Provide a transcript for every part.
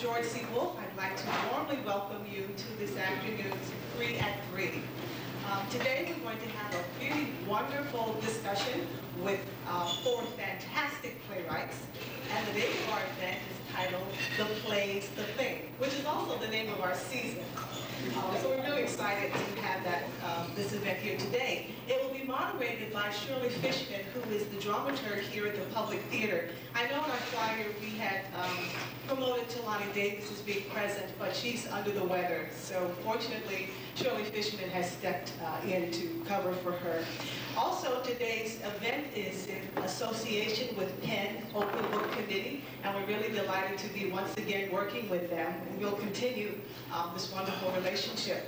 George C. Wolfe, I'd like to warmly welcome you to this afternoon's Three at Three. Um, Today, we're going to have a really wonderful discussion with uh, four fantastic playwrights. And the name of our event is titled The Play's the Thing, which is also the name of our season. Uh, So we're really excited to have that, um, this event here today. It will be moderated by Shirley Fishman, who is the dramaturg here at the Public Theater. I know in our flyer, we had um, promoted Thulani Davis as being present, but she's under the weather. So fortunately, Shirley Fishman has stepped uh, in to cover for her. Also, today's event is in association with PEN Open Book Committee, and we're really delighted to be once again working with them, and we'll continue um, this wonderful relationship.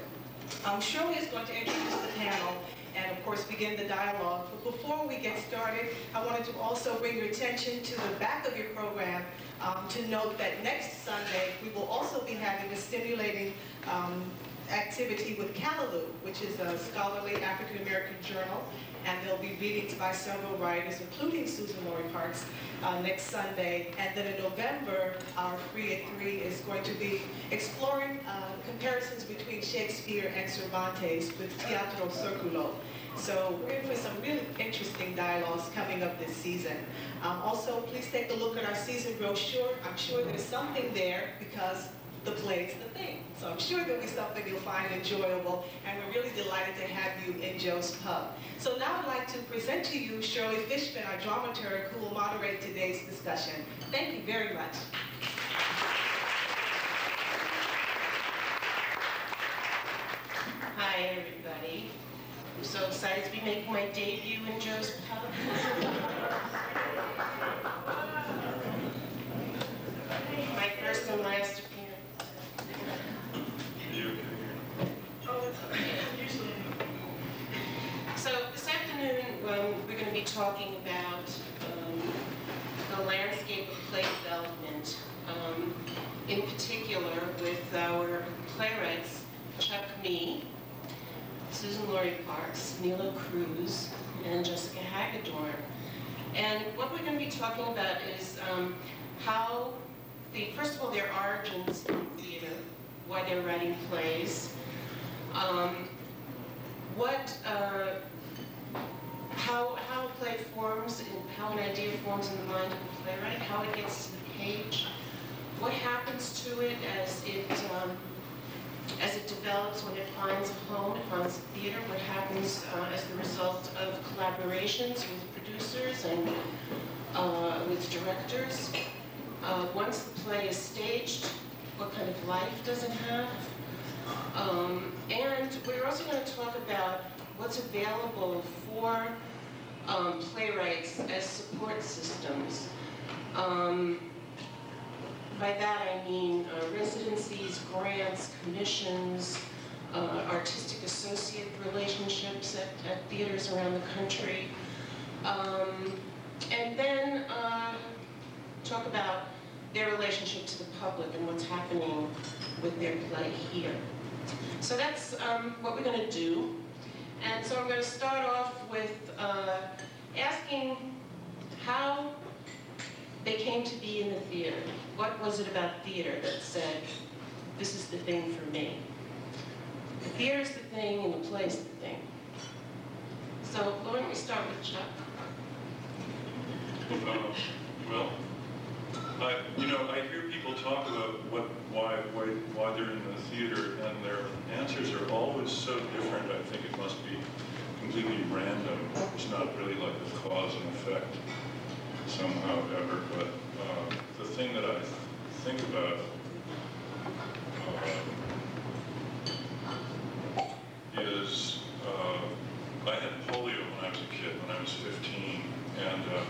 Um, Shirley is going to introduce the panel and of course begin the dialogue. But before we get started, I wanted to also bring your attention to the back of your program um, to note that next Sunday, we will also be having a stimulating um, activity with Callaloo, which is a scholarly African-American journal, and there'll be readings by several writers, including Susan Lori Parks, uh, next Sunday. And then in November, our Three at Three is going to be exploring uh, comparisons between Shakespeare and Cervantes with Teatro Circulo. So we're in for some really interesting dialogues coming up this season. Um, also, please take a look at our season brochure. I'm sure there's something there because the play's the thing. So I'm sure there'll be something you'll find enjoyable, and we're really delighted to have you in Joe's Pub. So now I'd like to present to you Shirley Fishman, our dramaturg, who will moderate today's discussion. Thank you very much. Hi, everybody. I'm so excited to be making my debut in Joe's Pub. my first and last appearance. Oh, it's okay. So this afternoon, um, we're going to be talking about um, the landscape of play development, um, in particular with our playwrights Chuck Mee, Suzan-Lori Parks, Nilo Cruz, and Jessica Hagedorn. And what we're going to be talking about is um, how the, first of all, their origins in theater, why they're writing plays, um, what, uh, how, how a play forms, and how an idea forms in the mind of a playwright, how it gets to the page, what happens to it as it um, as it develops, when it finds a home, it finds a theater, what happens uh, as the result of collaborations with producers and uh, with directors. Uh, once the play is staged, what kind of life does it have? Um, and we're also going to talk about what's available for um, playwrights as support systems. Um, by that I mean uh, residencies, grants, commissions, uh, artistic associate relationships at, at theaters around the country. Um, and then uh, talk about their relationship to the public and what's happening with their play here. So that's um, what we're going to do. And so I'm going to start off with uh, asking how they came to be in the theater. What was it about theater that said, this is the thing for me? The theater's the thing and the play's the thing. So why don't we start with Chuck? Uh, Well, you know, I hear people talk about what, why, why, why they're in the theater, and their answers are always so different. I think it must be completely random. It's not really like a cause and effect somehow ever. But uh, the thing that I think about uh, is uh, I had polio when I was a kid, when I was 15, and. Um,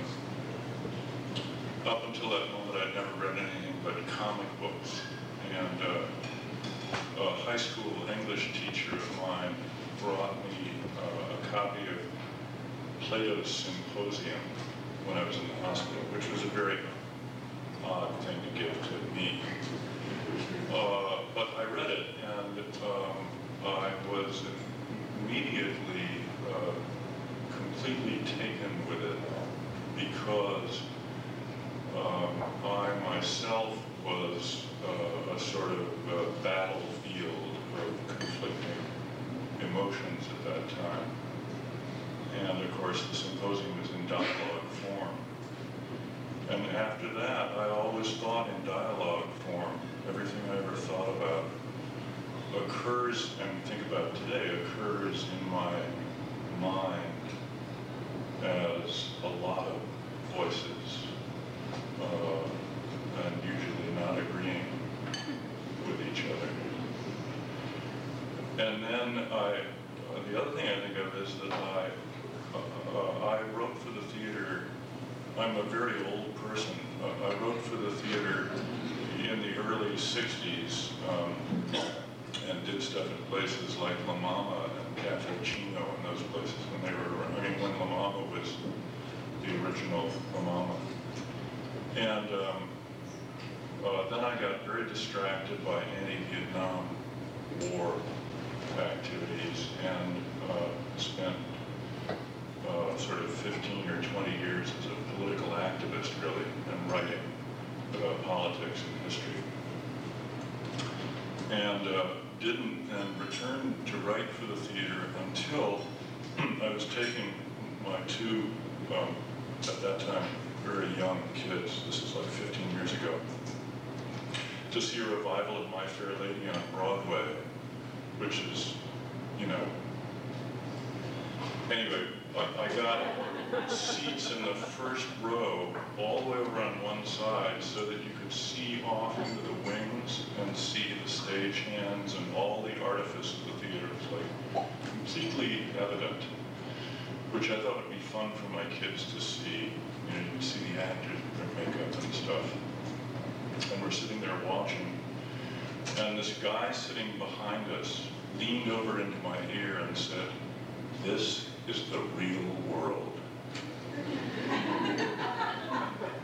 up until that moment, I'd never read anything but comic books and uh, a high school English teacher of mine brought me uh, a copy of Plato's Symposium when I was in the hospital, which was a very odd thing to give to me. Uh, but I read it, and um, I was immediately uh, completely taken with it because um, I myself was uh, a sort of battlefield of conflicting emotions at that time. And of course, the symposium was in dialogue form. And after that, I always thought in dialogue form. Everything I ever thought about occurs, and think about today, occurs in my mind as a lot of voices, uh, and usually not agreeing each other. And then I, the other thing I think of is that I, uh, I wrote for the theater, I'm a very old person, Uh, I wrote for the theater in the early 60s um, and did stuff in places like La Mama and Caffe Cino and those places when they were. I mean, when La Mama was the original La Mama. And um, uh, then I got very distracted by anti-Vietnam War activities and uh, spent uh, sort of 15 or 20 years as a political activist, really, and writing about politics and history. And uh, didn't then return to write for the theater until I was taking my two, um, at that time, very young kids, this is like 15 years ago, to see a revival of My Fair Lady on Broadway, which is, you know, anyway, I, I got seats in the first row, all the way over on one side, so that you could see off into the wings and see the stage hands and all the artifice of the theater. It's like completely evident, which I thought would be fun for my kids to see. You know, you can see the actors with their makeup and stuff. And we're sitting there watching, and this guy sitting behind us leaned over into my ear and said, this is the real world.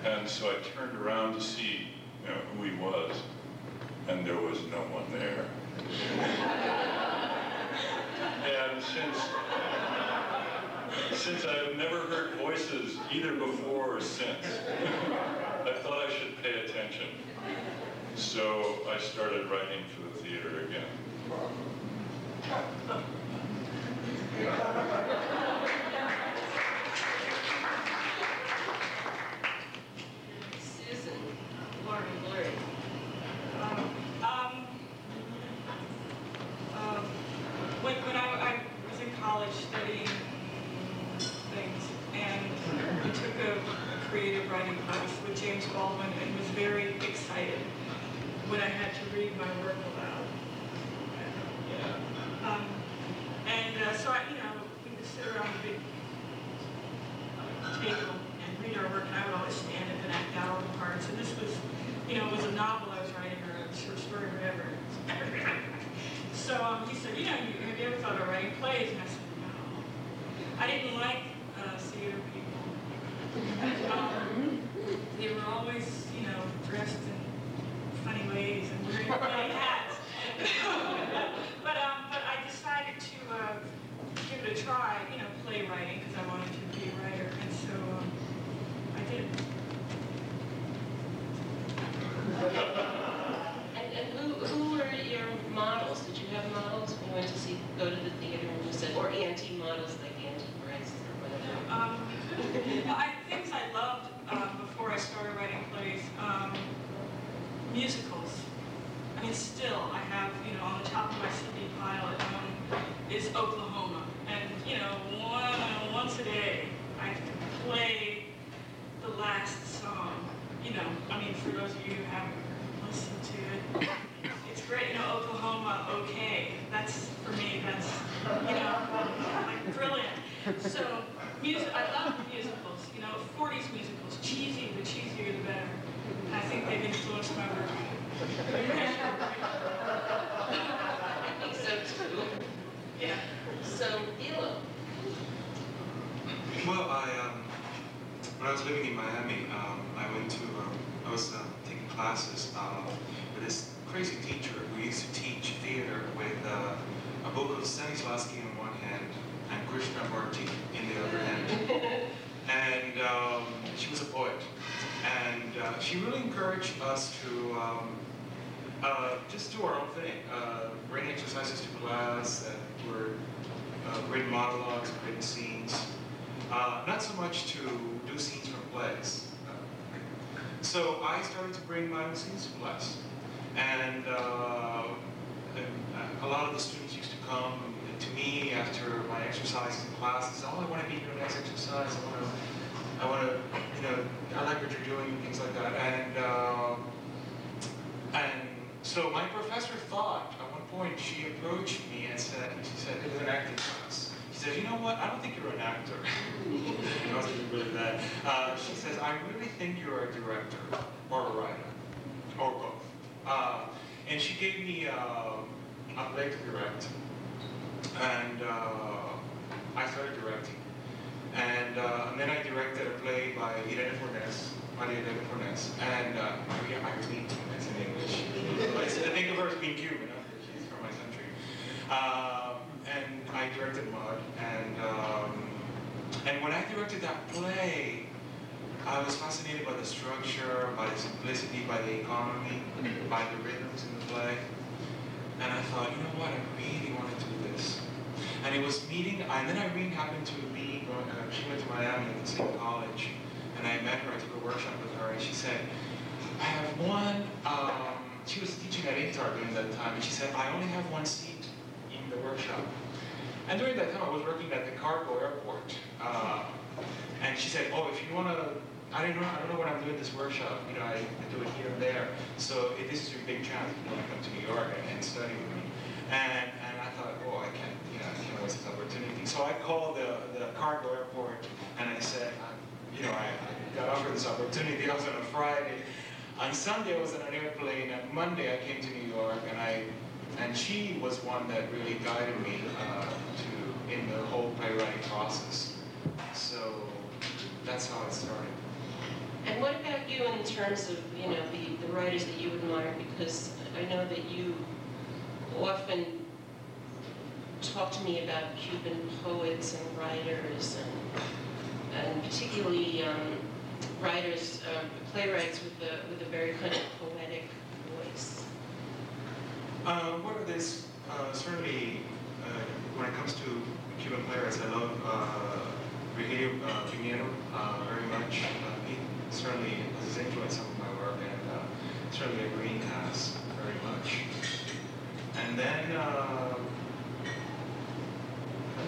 and so I turned around to see you know, who he was, and there was no one there. and since since I've never heard voices either before or since, I thought I should pay attention. So I started writing for the theater again. she really encouraged us to um, uh, just do our own thing, uh, bring exercises to class that were uh, written monologues, written scenes. Uh, not so much to do scenes from plays. So I started to bring my own scenes to class. And, uh, and uh, a lot of the students used to come to me after my exercises in classes. Oh, I want to be your next exercise. I want to, I want to, you know, I like what you're doing, and things like that. And uh, and so my professor thought at one point she approached me and said, she said it was an acting class. She said, you know what? I don't think you're an actor. I was really bad. Uh, she says, I really think you're a director or a writer or both. Uh, and she gave me uh, a play to direct. And uh, I started directing. And, uh, and then I directed a play by Irene Fornes, Maria Irene Fornes, and uh, Maria Irene Fornes in English. I think of her as being Cuban, she's from my country. Um, and I directed Mud, and um, and when I directed that play, I was fascinated by the structure, by the simplicity, by the economy, by the rhythms in the play. And I thought, you know what, I really want to do this. And it was meeting, and then Irene happened to she went to Miami at the same college, and I met her, I took a workshop with her, and she said, I have one, um, she was teaching at INTAR during that time, and she said, I only have one seat in the workshop. And during that time, I was working at the cargo airport. Uh, and she said, oh, if you want to, I don't know, I don't know when I'm doing this workshop. You know, I, I do it here and there. So if this is your big chance. You to come to New York and, and study with me. And, and I thought, oh, I can't, you know, I can't waste this opportunity. So I called the, the cargo airport and I said, you know, I, I got offered this opportunity. I was on a Friday. On Sunday, I was on an airplane. And Monday, I came to New York, and I, and she was one that really guided me uh, to in the whole playwriting process. So that's how it started. And what about you in terms of, you know, the, the writers that you admire? Because I know that you often talk to me about Cuban poets and writers and, and particularly um, writers, uh, playwrights with a, with a very kind of poetic voice. Um, well, there's uh, certainly, uh, when it comes to Cuban playwrights, I love uh, Virgilio uh, Piñera uh, very much. Uh, he certainly has influenced some of my work, and uh, certainly Green has very much. And then, uh,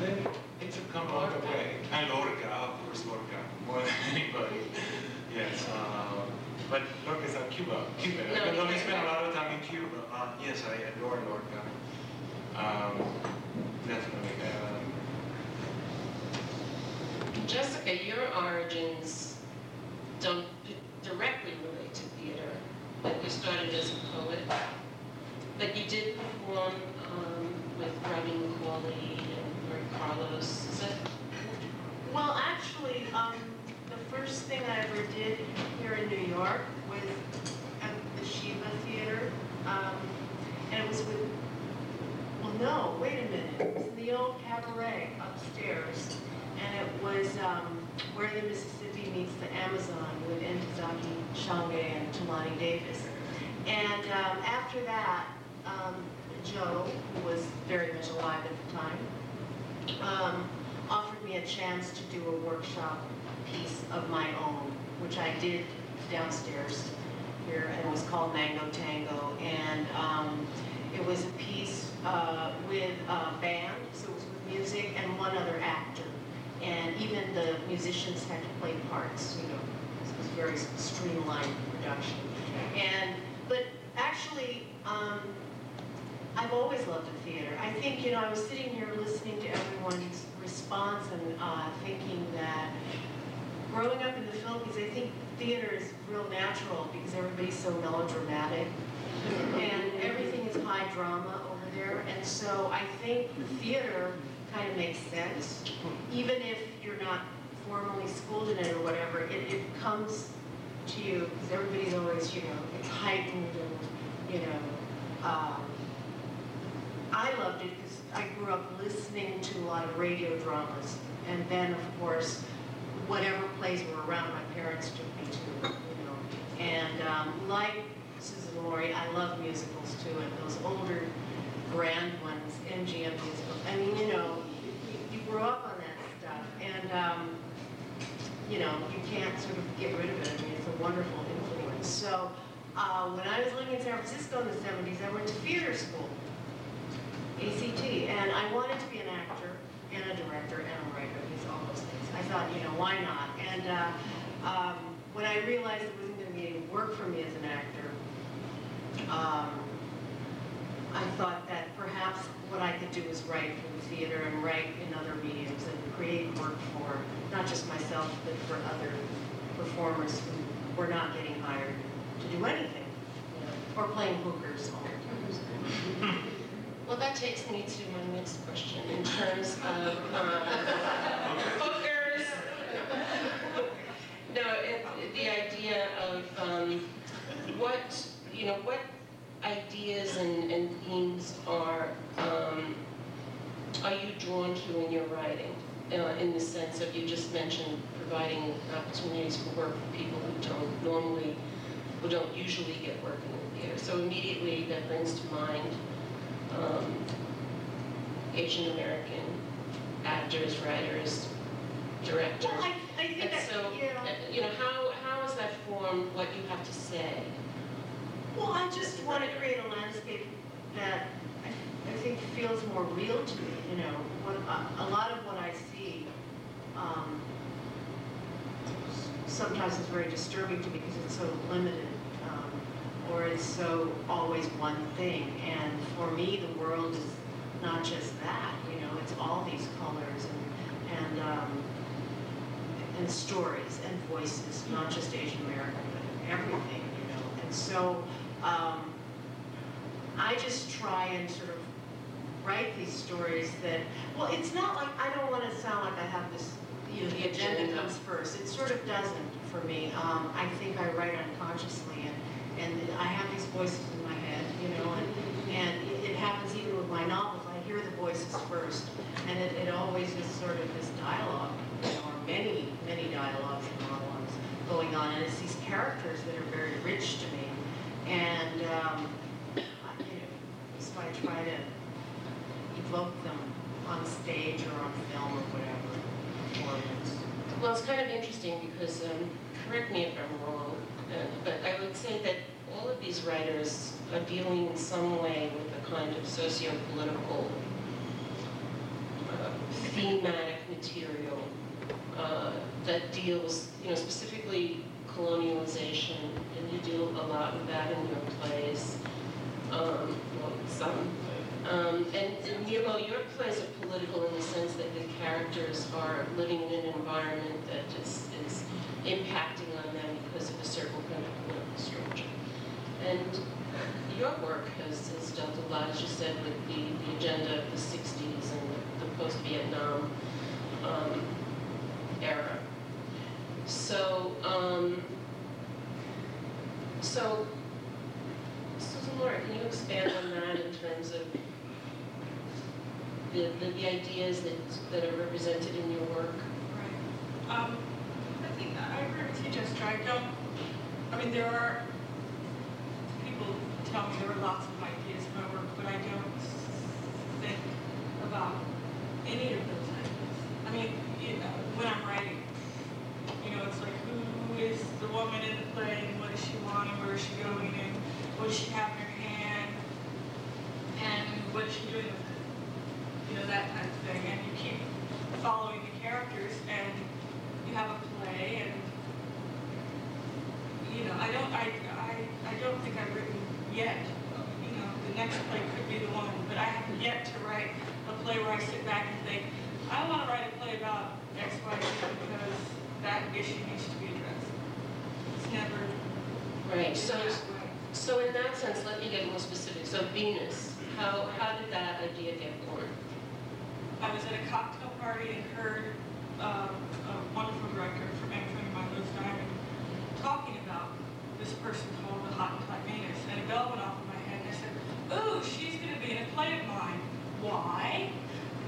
then things have come way. And Lorca, of course, Lorca, more than anybody. Yes. Uh, but Lorca's at Cuba. Cuba. No, I only spent a lot of time in Cuba. Uh, yes, I adore Lorca. Um, definitely. Um, Jessica, your origins don't directly relate to theater, but you started as a poet. But you did perform um, with and Mary Carlos. Is Well, actually, um, the first thing I ever did here in New York was at the Shiva Theater. Um, and it was with, well, no, wait a minute. It was in the old cabaret upstairs. And it was um, where the Mississippi meets the Amazon with Ntozake Shange and Thulani Davis. And um, after that, um, Joe, who was very much alive at the time, um, offered me a chance to do a workshop piece of my own, which I did downstairs here, and it was called Mango Tango. And um, it was a piece uh, with a band, so it was with music and one other actor. And even the musicians had to play parts, you know. It was very streamlined production. And, but actually, um, I've always loved the theater. I think, you know, I was sitting here listening to everyone's response and uh, thinking that growing up in the Philippines, I think theater is real natural because everybody's so melodramatic and everything is high drama over there. And so I think theater kind of makes sense, even if you're not formally schooled in it or whatever. It, it comes to you because everybody's always, you know, it's heightened and, you know. Um, I loved it because I grew up listening to a lot of radio dramas. And then, of course, whatever plays were around, my parents took me to, you know. And um, like Suzan-Lori, I love musicals too, and those older grand ones, MGM musicals. I mean, you know, you, you grew up on that stuff, and, um, you know, you can't sort of get rid of it. I mean, it's a wonderful influence. So, uh, when I was living in San Francisco in the seventies, I went to theater school, ACT, and I wanted to be an actor and a director and a writer, these all those things. I thought, you know, why not? And, uh, um, when I realized it wasn't gonna be any work for me as an actor, um, I thought that perhaps what I could do was write for the theater and write in other mediums and create work for not just myself, but for other performers who were not getting hired to do anything, you know, or playing hookers all the time. Well, that takes me to my next question in terms of um, hookers. No, it- the idea of um, what, you know, what ideas and and themes are, um, are you drawn to in your writing? Uh, In the sense of, you just mentioned providing opportunities for work for people who don't normally, who don't usually get work in the theater. So immediately that brings to mind um, Asian American actors, writers, directors. Well, I, I think And that, so, you know. uh, you know, how, how is that formed, what you have to say? Well, I just want to create a landscape that I, I think feels more real to me, you know. What, a, a lot of what I see, um, sometimes is very disturbing to me because it's so limited, or it's so always one thing. And for me, the world is not just that, you know, it's all these colors and, and, um, and stories and voices, not just Asian American, but everything, you know. And so, um, I just try and sort of write these stories that, well, it's not like, I don't want to sound like I have this, you know, the Agenda. comes first. It sort of doesn't for me. Um, I think I write unconsciously and, and I have these voices in my head, you know, and, and it, happens even with my novels. I hear the voices first and it, it always is sort of this dialogue, you know, or many, many dialogues and monologues going on. And it's these characters that are very rich to me. And, um, I- you know, so I try to evoke them on stage or on film or whatever. Well, it's kind of interesting because, um, correct me if I'm wrong, but I would say that all of these writers are dealing in some way with a kind of socio-political uh, thematic material uh, that deals, you know, specifically colonialization, and you deal a lot with that in your plays, um, well, some. Um, and, and, your plays are political in the sense that the characters are living in an environment that is, is impacting a certain kind of political structure. And your work has, has dealt a lot, as you said, with the, the agenda of the 60s and the, the post-Vietnam um, era. So, um, so, Suzan-Lori, can you expand on that in terms of the, the, the ideas that, that are represented in your work? Right. Um, I think, I agree with you, Jessica, I don't, I mean, there are, people tell me there are lots of ideas in my work, but I don't think about any of those ideas. I mean, you know, when I'm writing, you know, it's like, who is the woman in the play, and what does she want, and where is she going, and what does she have in her hand, and what is she doing with it? You know, that kind of thing, and you keep following the characters, and you have a play, and, you know, I don't, I, I, I don't think I've written yet, you know, the next play could be the one, but I haven't yet to write a play where I sit back and think, I want to write a play about X, Y, Z, because that issue needs to be addressed. It's never, Right, so, so in that sense, let me get more specific. So Venus, how, how did that idea get born? I was at a cocktail party and heard uh, a wonderful director from a friend of mine, Liz Diamond, talking about this person called the Hottentot Venus. And a bell went off in my head and I said, ooh, she's going to be in a play of mine. Why?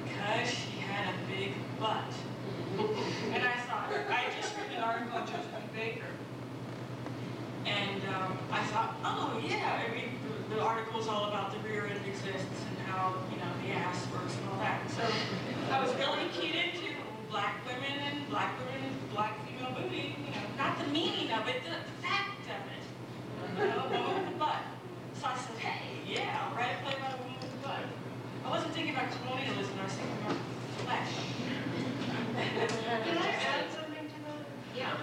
Because she had a big butt. And I thought, I just written an article on Josephine Baker. And um, I thought, oh yeah, I mean, the, the article's all about the rear end exists and how, you know, the ass works and all that. So I was really keyed black female booty, you know, not the meaning of it, the, the fact of it. You know, woman with a butt. So I said, hey, yeah, right, play by a woman with a butt. I wasn't thinking about colonialism, I was thinking about flesh. Can I add something to that? Yeah.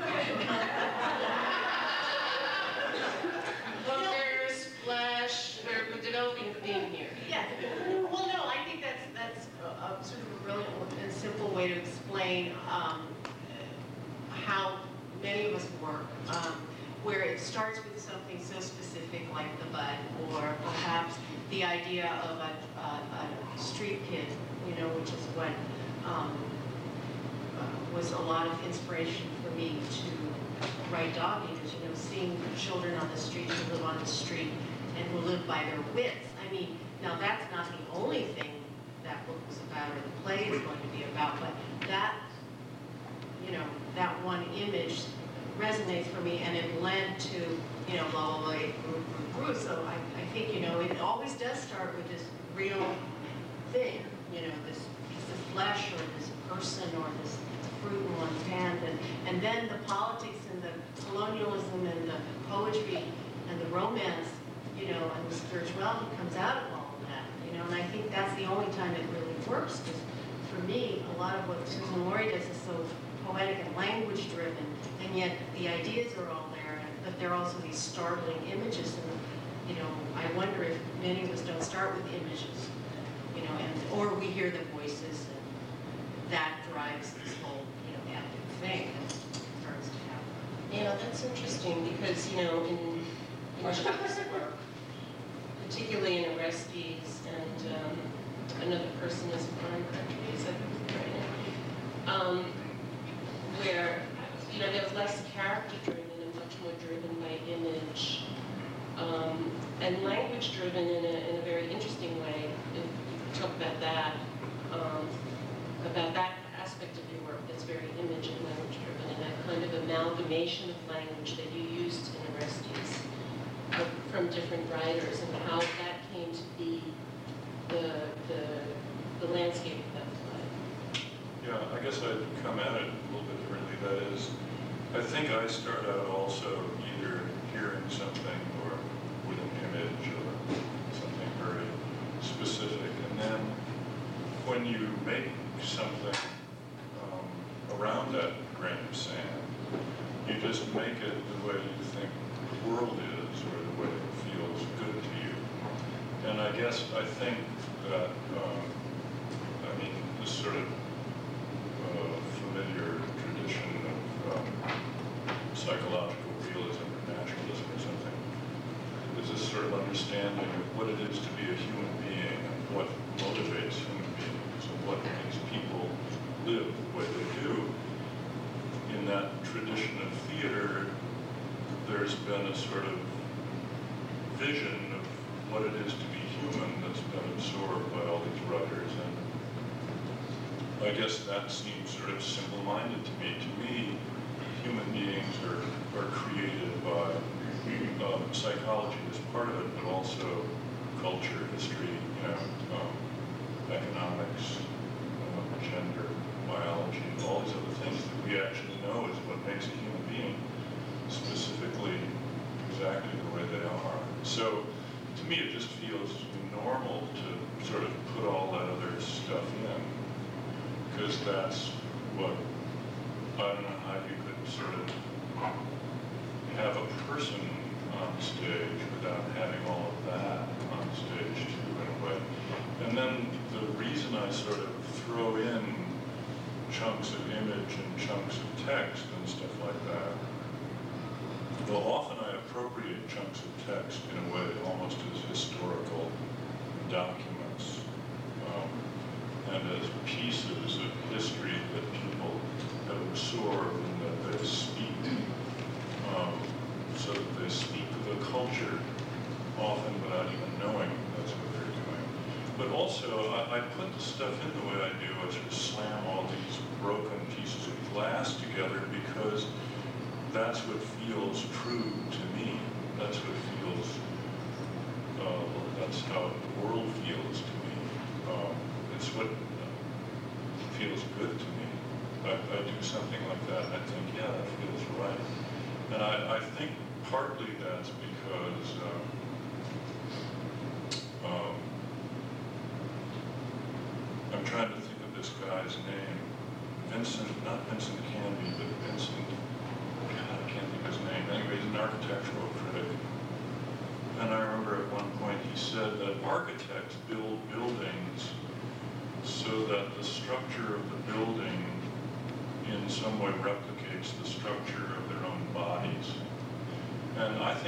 Boogers, flesh, we're developing the theme here. Yeah. Well, no, I think that's, that's a, a sort of a brilliant and simple way to explain um, how many of us work, um, where it starts with something so specific like the bud, or perhaps the idea of a, a, a street kid, you know, which is what um, uh, was a lot of inspiration for me to write Dogeaters, you know, seeing children on the street who live on the street and who live by their wits. I mean, now that's not the only thing that book was about or the play is going to be about, but that, you know, that one image resonates for me and it led to, you know, blah, blah, blah, grew, grew. So I, I think, you know, it always does start with this real thing, you know, this of flesh or this person or this fruit in one's hand. And, and then the politics and the colonialism and the poetry and the romance, you know, and the spirituality comes out of all of that, you know. And I think that's the only time it really works because for me, a lot of what Suzan-Lori does is so poetic and language driven, and yet the ideas are all there, but there are also these startling images. And, you know, I wonder if many of us don't start with images, you know, and, or we hear the voices and that drives this whole, you know, epic thing that starts to happen. Yeah, that's interesting because, you know, in, in Chuck's work, particularly in Orestes and um, another person is foreign countries, I think, right? Um, where, you know, there was less character driven and much more driven by image. Um, and language driven in a, in a very interesting way. If you talk about that, um, about that aspect of your work that's very image and language driven, and that kind of amalgamation of language that you used in Orestes uh, from different writers, and how that came to be the, the, the landscape of that play. Yeah, I guess I'd come at it a little bit differently. That is, I think I start out also either hearing something or with an image or something very specific. And then when you make something um, around that grain of sand, you just make it the way you think the world is or the way it feels good to you. And I guess I think that, um, I mean, this sort of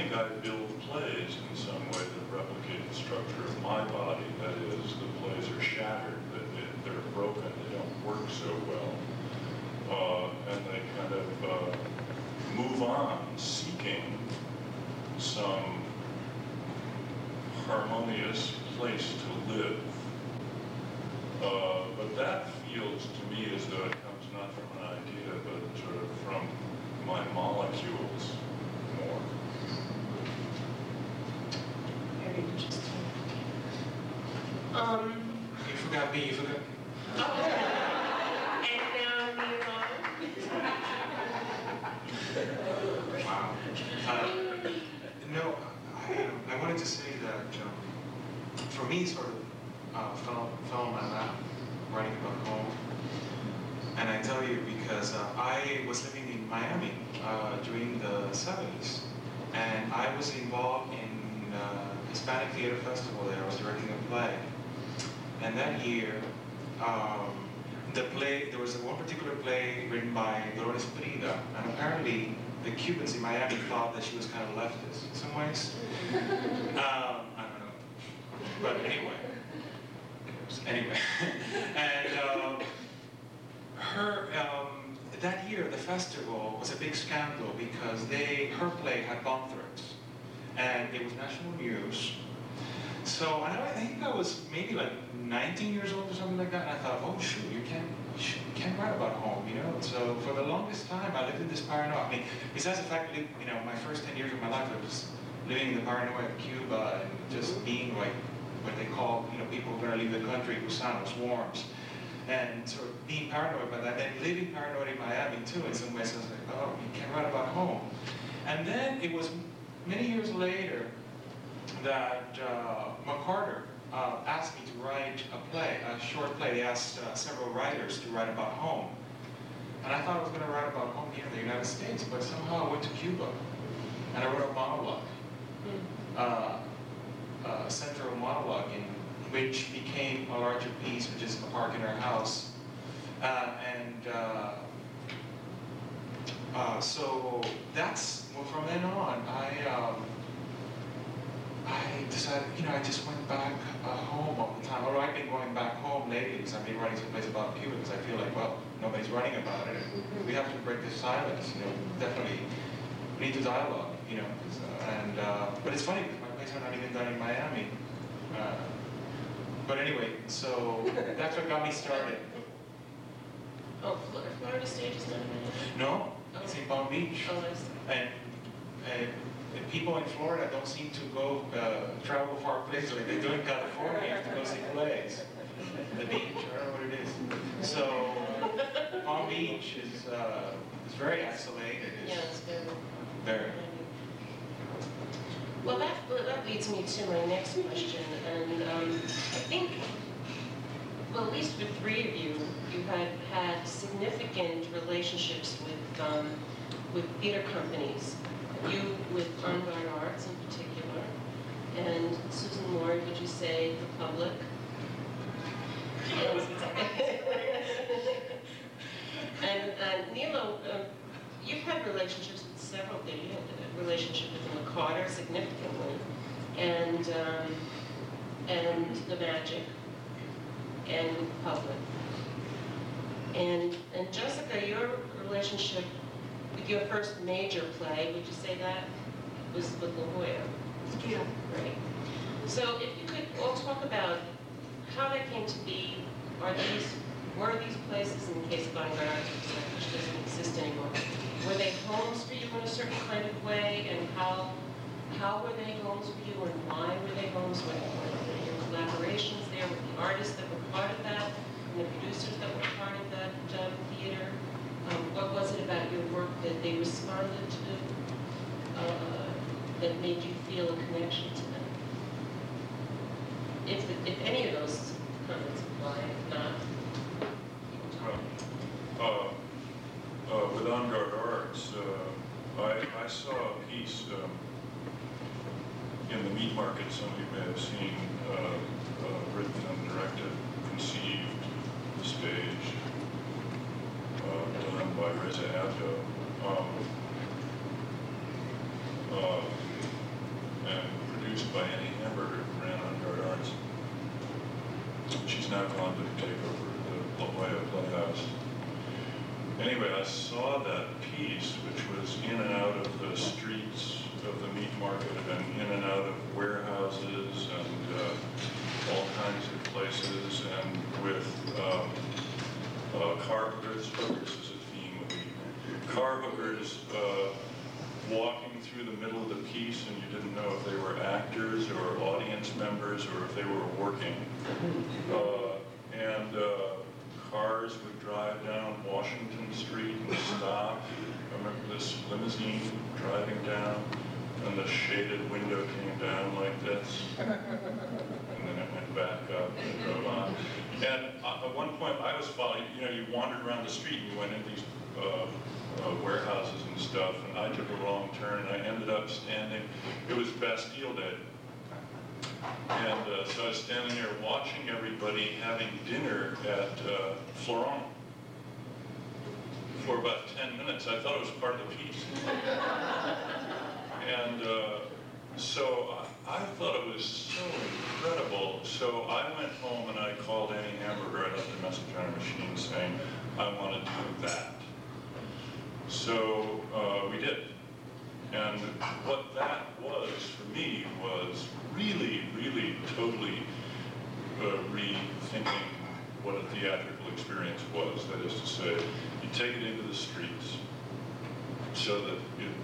think I build plays in some way that replicate the structure of my body. That is, the plays are shattered, that they- they're broken, they don't work so well. Uh, and they kind of uh, move on seeking some harmonious place to live. Uh, but that feels to me as though it comes not from an idea, but sort of from my molecules more. Very interesting. Um, You forgot me, you forgot. and now Nilo. Wow. Uh, no, I, I wanted to say that um, for me, sort of uh, fell, fell on my lap writing about home. And I tell you because uh, I was living in Miami uh, during the 70s, and I was involved in uh, Hispanic Theater Festival there. I was directing a play. And that year, um, the play, there was one particular play written by Dolores Prida, and apparently the Cubans in Miami thought that she was kind of leftist in some ways. Um, I don't know. But anyway. Anyway. and um, her, um, that year, the festival was a big scandal because they, her play had bomb threats. And it was national news. So and I think I was maybe like 19 years old or something like that, and I thought, oh shoot, you can't, you can't write about home, you know. So for the longest time, I lived in this paranoia. I mean, besides the fact that you know, my first 10 years of my life, I was living in the paranoia of Cuba and just being like what they call, you know, people who are going to leave the country, gusanos, worms, and sort of being paranoid about that, and living paranoid in Miami too. In some ways, I was like, oh, you can't write about home. And then it was many years later that uh, McCarter uh, asked me to write a play, a short play. They asked uh, several writers to write about home. And I thought I was going to write about home here in the United States, but somehow I went to Cuba and I wrote a monologue, uh, a central monologue, in which became a larger piece, which is a park in our house. Uh, and uh, uh, so that's, well, from then on, I, um, I decided, you know, I just went back uh, home all the time. Although I've been going back home lately because I've been writing some plays about Cuba because I feel like, well, nobody's writing about it. And we have to break this silence, you know, definitely. We need to dialogue, you know. and, uh, but it's funny because my plays are not even done in Miami. Uh, but anyway, so that's what got me started. Oh, Florida, stage is not in Miami? No, it's in Palm Beach. Oh, I see. And, and the people in Florida don't seem to go uh, travel far places like they do in California to go see plays. The beach, I don't know what it is. So Palm Beach is uh, is very isolated. Yeah, It's it's good. very. Well, that, that leads me to my next question, and um, I think, well, at least for three of you, you have had significant relationships with, um, with theater companies. You with Guard Arts in particular, and Suzan-Lori, would you say the public? And, and Nilo, um, you've had relationships with several, you had a relationship with the McCarter significantly, and, um, and the Magic, and with the public. And, and Jessica, your relationship with your first major play, would you say that, was with La Jolla? Yeah. Right. So if you could all talk about how that came to be, are these, were these places, in the case of En Garde Arts, which doesn't exist anymore, were they homes for you in a certain kind of way, and how, how were they homes for you, and why were they homes? Were were your collaborations there with the artists that were part of that, and the producers that were part of that um, theater? Um, what was it about your work that they responded to uh, that made you feel a connection to them? If, if any of those comments apply, if not. Uh, uh, with En Garde Arts, uh, I, I, saw a piece um, in the meat market Some of you may have seen, uh, uh, written and directed, conceived, staged, uh, by Reza Abdoh. Um, uh, and produced by Annie Hamburger, ran En Garde Arts. She's now gone to take over the La Jolla Playhouse. Anyway, I saw that piece, which was in and out of the streets of the meat market and in and out of warehouses and uh, all kinds of places and with um, uh, car hookers, hookers is a theme of evening. Uh, walking through the middle of the piece and you didn't know if they were actors or audience members or if they were working. Uh, and uh, cars would drive down Washington Street and stop. I remember this limousine driving down and the shaded window came down like this. And then it went back up and drove on. And at one point I was following, you know, you wandered around the street and you went in these uh, uh, warehouses and stuff, and I took a wrong turn, and I ended up standing, it was Bastille Day. And uh, so I was standing there watching everybody having dinner at uh, Florent for about 10 minutes. I thought it was part of the piece. And uh, so I, thought it was so incredible. So I went home and I called Annie Hamburger, I left a message on her machine saying, I want to do that. So uh, we did. And what that was for me was really, really totally uh, rethinking what a theatrical experience was. That is to say, you take it into the streets so that it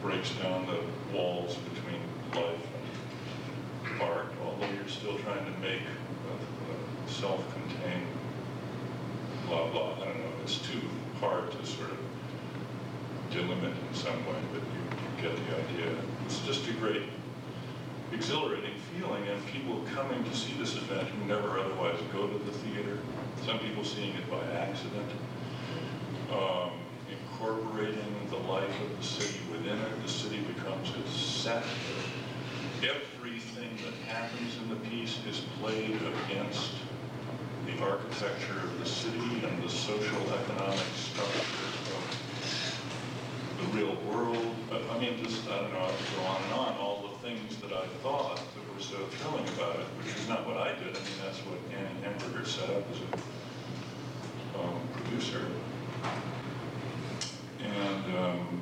breaks down the walls between life you're still trying to make a, a self-contained blah, blah. I don't know, it's too hard to sort of delimit in some way, but you, you get the idea. It's just a great, exhilarating feeling, and people coming to see this event who never otherwise go to the theater, some people seeing it by accident, um, incorporating the life of the city within it. The city becomes its set. Everything that happens in the piece is played against the architecture of the city and the social economic structure of the real world. I mean, just, I don't know, I could go on and on, all the things that I thought that were so thrilling about it, which is not what I did. I mean, that's what Annie Hamburger set up as a um, producer. And um,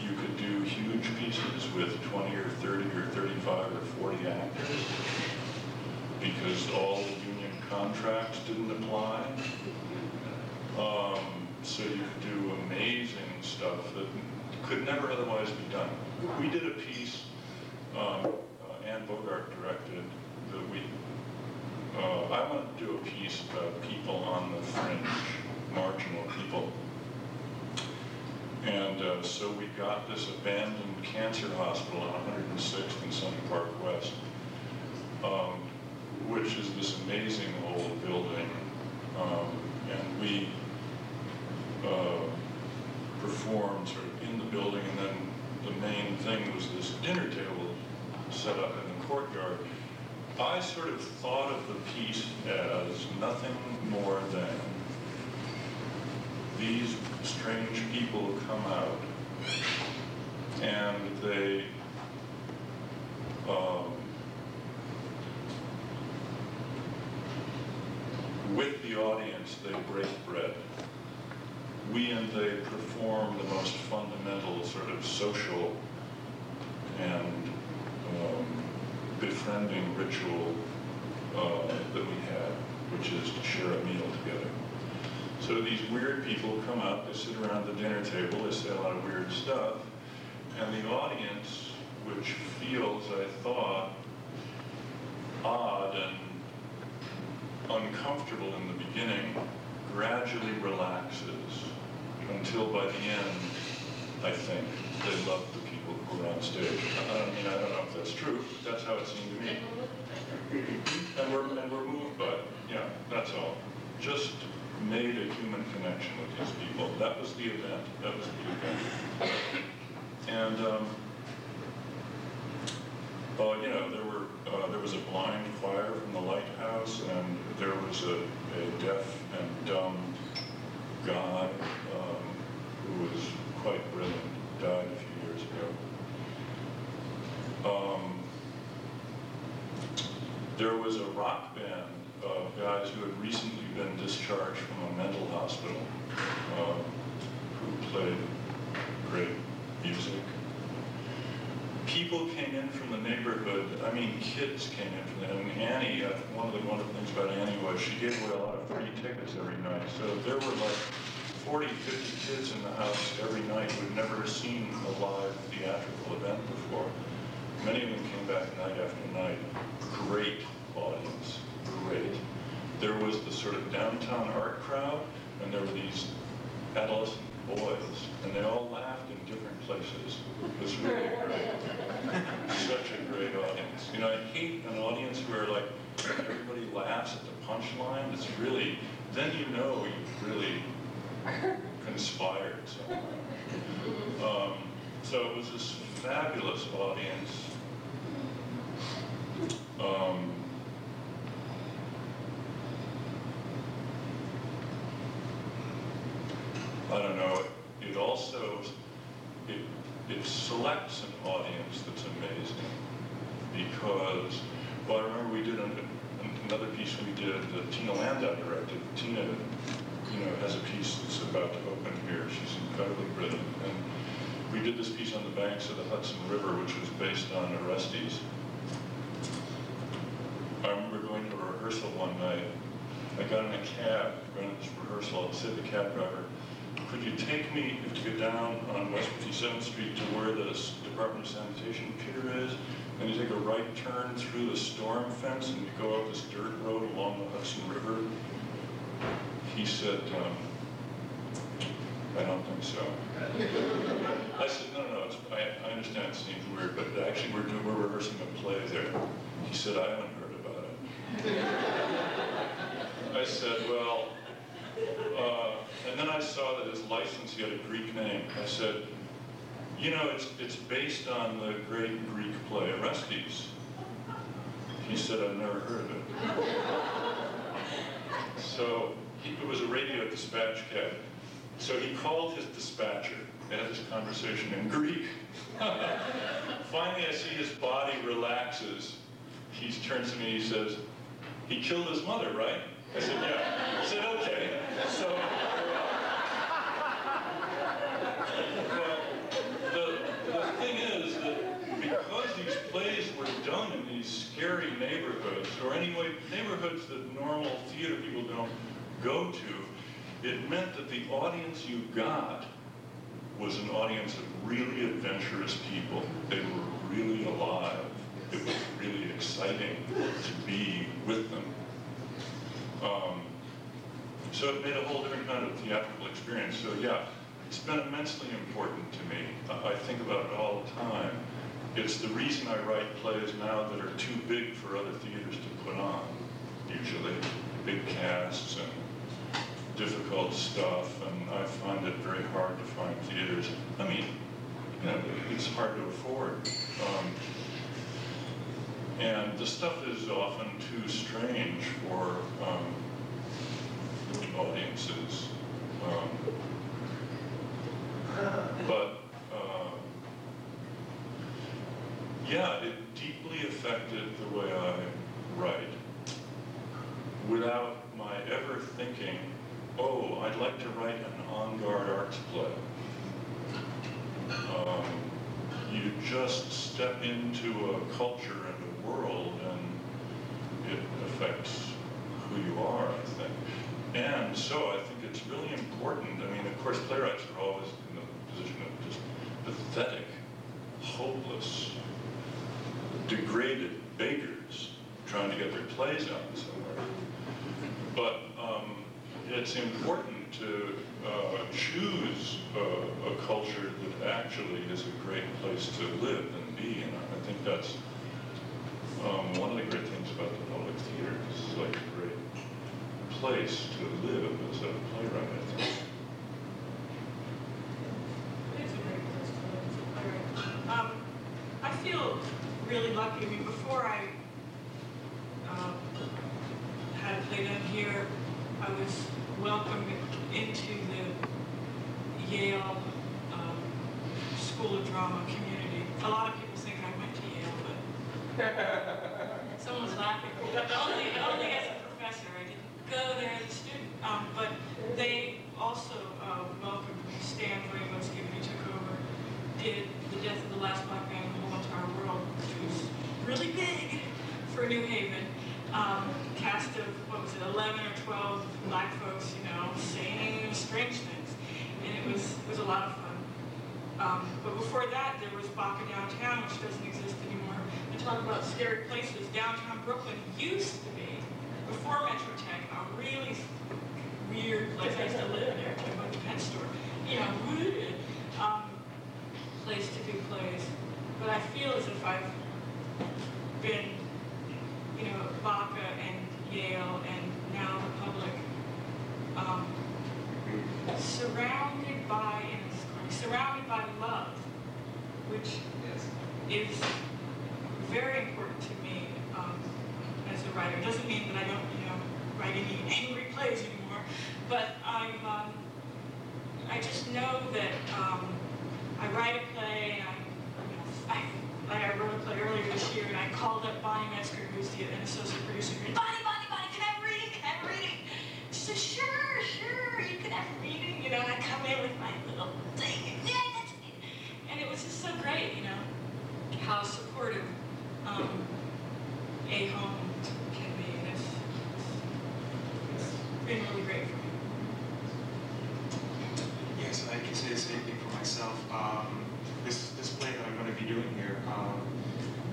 you could do huge pieces with 20 or 30 or 35 or 40 actors because all the union contracts didn't apply. Um, so you could do amazing stuff that could never otherwise be done. We did a piece, um, uh, Anne Bogart directed, that we, uh, I wanted to do a piece about people on the fringe, marginal people. And uh, so we got this abandoned cancer hospital on 106th and Sunny Park West, um, which is this amazing old building. Um, and we uh, performed sort of in the building, and then the main thing was this dinner table set up in the courtyard. I sort of thought of the piece as nothing more than these strange people come out and they um, with the audience they break bread we and they perform the most fundamental sort of social and um, befriending ritual uh, that we have, which is to share a meal together. So these weird people come up, they sit around the dinner table, they say a lot of weird stuff, and the audience, which feels, I thought, odd and uncomfortable in the beginning, gradually relaxes until by the end, I think, they love the people who are on stage. I don't mean, I don't know if that's true, but that's how it seemed to me. And we're, and we're moved by it, yeah, that's all. Just made a human connection with these people. That was the event. That was the event. And, um, uh, you know, there were, uh, there was a blind choir from the lighthouse, and there was a, a deaf and dumb guy um, who was quite brilliant, died a few years ago. Um, there was a rock band guys who had recently been discharged from a mental hospital um, who played great music. People came in from the neighborhood, I mean, kids came in from there. And Annie, uh, one of the wonderful things about Annie was she gave away a lot of free tickets every night. So there were like 40, 50 kids in the house every night who had never seen a live theatrical event before. Many of them came back night after night. Great audience, great. There was the sort of downtown art crowd, and there were these adolescent boys, and they all laughed in different places. It was really great. Such a great audience. You know, I hate an audience where like everybody laughs at the punchline. It's really, then you know you've really conspired. Um, so it was this fabulous audience. Um, I don't know, it also, it, it selects an audience that's amazing because, well, I remember we did an, another piece we did that Tina Landau directed. Tina, you know, has a piece that's about to open here. She's incredibly brilliant. And we did this piece on the banks of the Hudson River, which was based on Orestes. I remember going to a rehearsal one night. I got in a cab to this rehearsal. I said to the cab driver, could you take me if to get down on West 57th Street to where the Department of Sanitation pier is? And you take a right turn through the storm fence and you go up this dirt road along the Hudson River? He said, um, I don't think so. I said, no, no, it's, I, I understand it seems weird, but actually we're doing, we're rehearsing a play there. He said, I haven't heard about it. I said, well, uh, and then I saw that his license, he had a Greek name. I said, you know, it's, it's based on the great Greek play Orestes. He said, I've never heard of it. So he, it was a radio dispatch cab. So he called his dispatcher. They had this conversation in Greek. Finally, I see his body relaxes. He turns to me and he says, he killed his mother, right? I said, yeah. He said, okay. So, well, the, the thing is that because these plays were done in these scary neighborhoods, or anyway, neighborhoods that normal theater people don't go to, it meant that the audience you got was an audience of really adventurous people. They were really alive. It was really exciting to be with them. Um, so it made a whole different kind of theatrical experience. So yeah, it's been immensely important to me. I think about it all the time. It's the reason I write plays now that are too big for other theaters to put on, usually. Big casts and difficult stuff, and I find it very hard to find theaters. I mean, you know, it's hard to afford. Um, and the stuff is often too strange for um, audiences. Um, but uh, yeah, it deeply affected the way I write without my ever thinking, oh, I'd like to write an En Garde Arts play. Um, you just step into a culture world and it affects who you are, I think. And so I think it's really important. I mean, of course, playwrights are always in the position of just pathetic, hopeless, degraded beggars trying to get their plays out somewhere. But um, it's important to uh, choose a, a culture that actually is a great place to live and be. And I think that's um, one of the great things about the public theater is it's like a great place to live as a playwright, I think. It is a great place to live as a playwright. Um, I feel really lucky. I mean, before I um, had played up here, I was welcomed into the Yale um, School of Drama community. A lot of people someone's laughing. Only, only as a professor. I didn't go there as a student. Um, but they also uh, welcomed me. Stan Williams, given he took over, did the death of the last black man in the whole entire world, which was really big for New Haven. Um, cast of, what was it, 11 or 12 black folks, you know, saying strange things. And it was, was a lot of fun. Um, but before that, there was Baca Downtown, which doesn't exist talk about scary places. Downtown Brooklyn used to be, before Metro Tech, a really weird place. I used to live there, I went to Penn Store. You know, weird, um, place to do plays. But I feel as if I've been, you know, Baca and Yale and now the public, um, surrounded by, surrounded by love, which is very important to me um, as a writer. It Doesn't mean that I don't, you know, write any angry plays anymore, but I'm, um, I just know that um, I write a play and I, I, I wrote a play earlier this year and I called up Bonnie Metzgar, who's the an associate producer, and Bonnie, Bonnie, Bonnie, can I have a reading? Can I have a reading? She said, sure, sure, you can have a reading. You know, and I come in with my little thing, and it. And it was just so great, you know, how supportive um, a home can be. And it's, it's, been really great for me. Yes, I can say the same thing for myself. Um, this, this play that I'm going to be doing here um,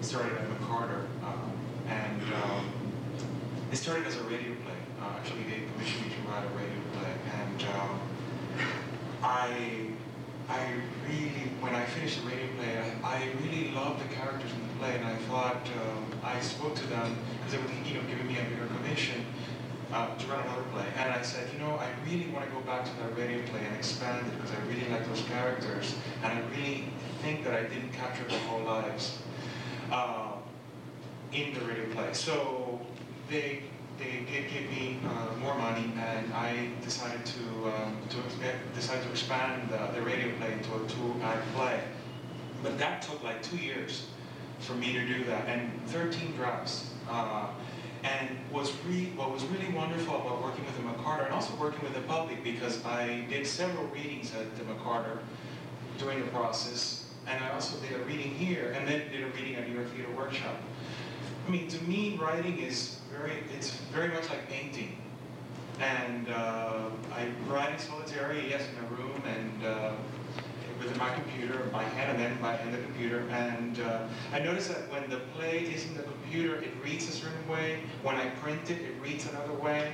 started at McCarter, um, and um, it started as a radio play. Uh, actually, they commissioned me to write a radio play, and um, I, I really, when I finished the radio play, I, I really loved the characters in the play, and I thought um, I spoke to them because they were, you know, giving me a bigger commission uh, to run another play. And I said, you know, I really want to go back to that radio play and expand it because I really like those characters. And I really think that I didn't capture their whole lives uh, in the radio play. So they, they did give me uh, more money and I decided to, um, to decided to expand the, the radio play into a two-act play. But that took like two years for me to do that and 13 drafts. Uh, and what was really wonderful about working with the McCarter and also working with the public because I did several readings at the McCarter during the process, and I also did a reading here, and then did a reading at New York Theater Workshop. I mean, to me, writing is very, it's very much like painting. And uh, I write in solitary, yes, in a room, and uh, with my computer, my hand, and then my and the computer. And uh, I noticed that when the play is in the computer, it reads a certain way. When I print it, it reads another way.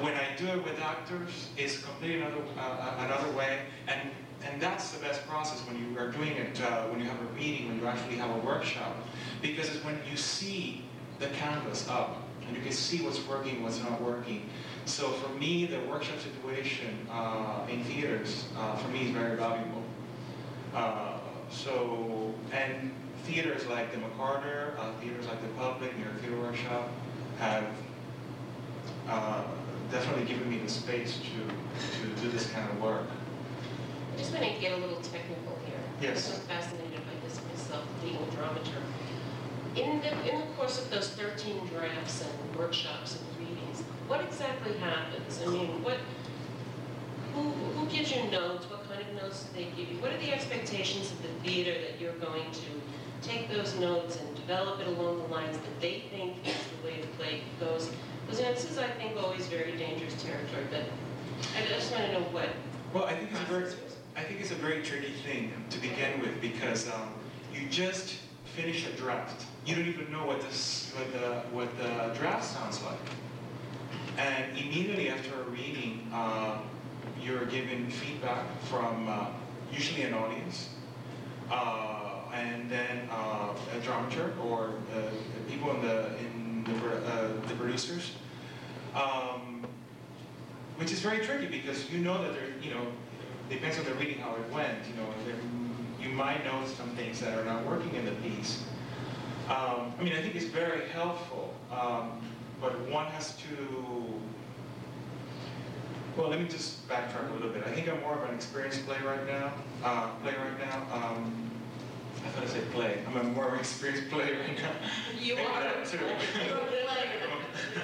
When I do it with actors, it's completely another uh, another way. And and that's the best process when you are doing it, uh, when you have a reading, when you actually have a workshop, because it's when you see the canvas up and you can see what's working, what's not working. So for me, the workshop situation uh, in theaters, uh, for me, is very valuable. Uh, so, and theaters like the McCarter, uh, theaters like the Public, New York Theater Workshop, have uh, definitely given me the space to, to do this kind of work. I just want to get a little technical here. Yes. I'm fascinated by this myself, being a dramaturg. In the, in the course of those 13 drafts and workshops and readings, what exactly happens? I mean, what, who, who gives you notes? What notes they give you? What are the expectations of the theater that you're going to take those notes and develop it along the lines that they think is the way the play goes? Because this is, I think, always very dangerous territory, but I just want to know what Well, I think it's a very. I think it's a very tricky thing to begin with because um, you just finish a draft. You don't even know what this, what the, what the draft sounds like. And immediately after a reading, uh, you're given feedback from uh, usually an audience, uh, and then uh, a dramaturg or uh, people in the in the, uh, the producers. Um, which is very tricky because you know that there, you know, depends on the reading how it went. You know, you might know some things that are not working in the piece. Um, I mean, I think it's very helpful, um, but one has to, well, let me just backtrack a little bit. I think I'm more of an experienced playwright now, uh, playwright now. Um, I thought I said play. I'm a more experienced playwright now. You Maybe are. that too. You're a player.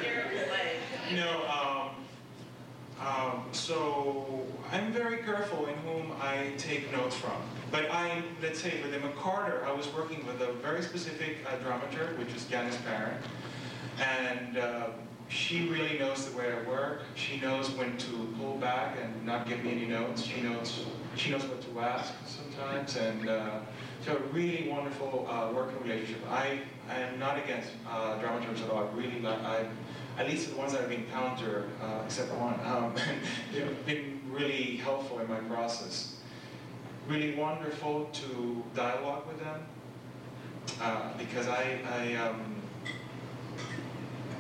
You're a player. You know, um, um, so I'm very careful in whom I take notes from. But I, let's say with McCarter, I was working with a very specific uh, dramaturg, which is Janice Paran. And uh, she really knows the way I work. She knows when to pull back and not give me any notes. She knows, she knows what to ask sometimes. And uh, so a really wonderful uh, working relationship. I, I am not against uh, dramaturgs at all. I really like, I, at least the ones that I've encountered, uh, except one, um, they've been really helpful in my process. Really wonderful to dialogue with them uh, because I, I, um,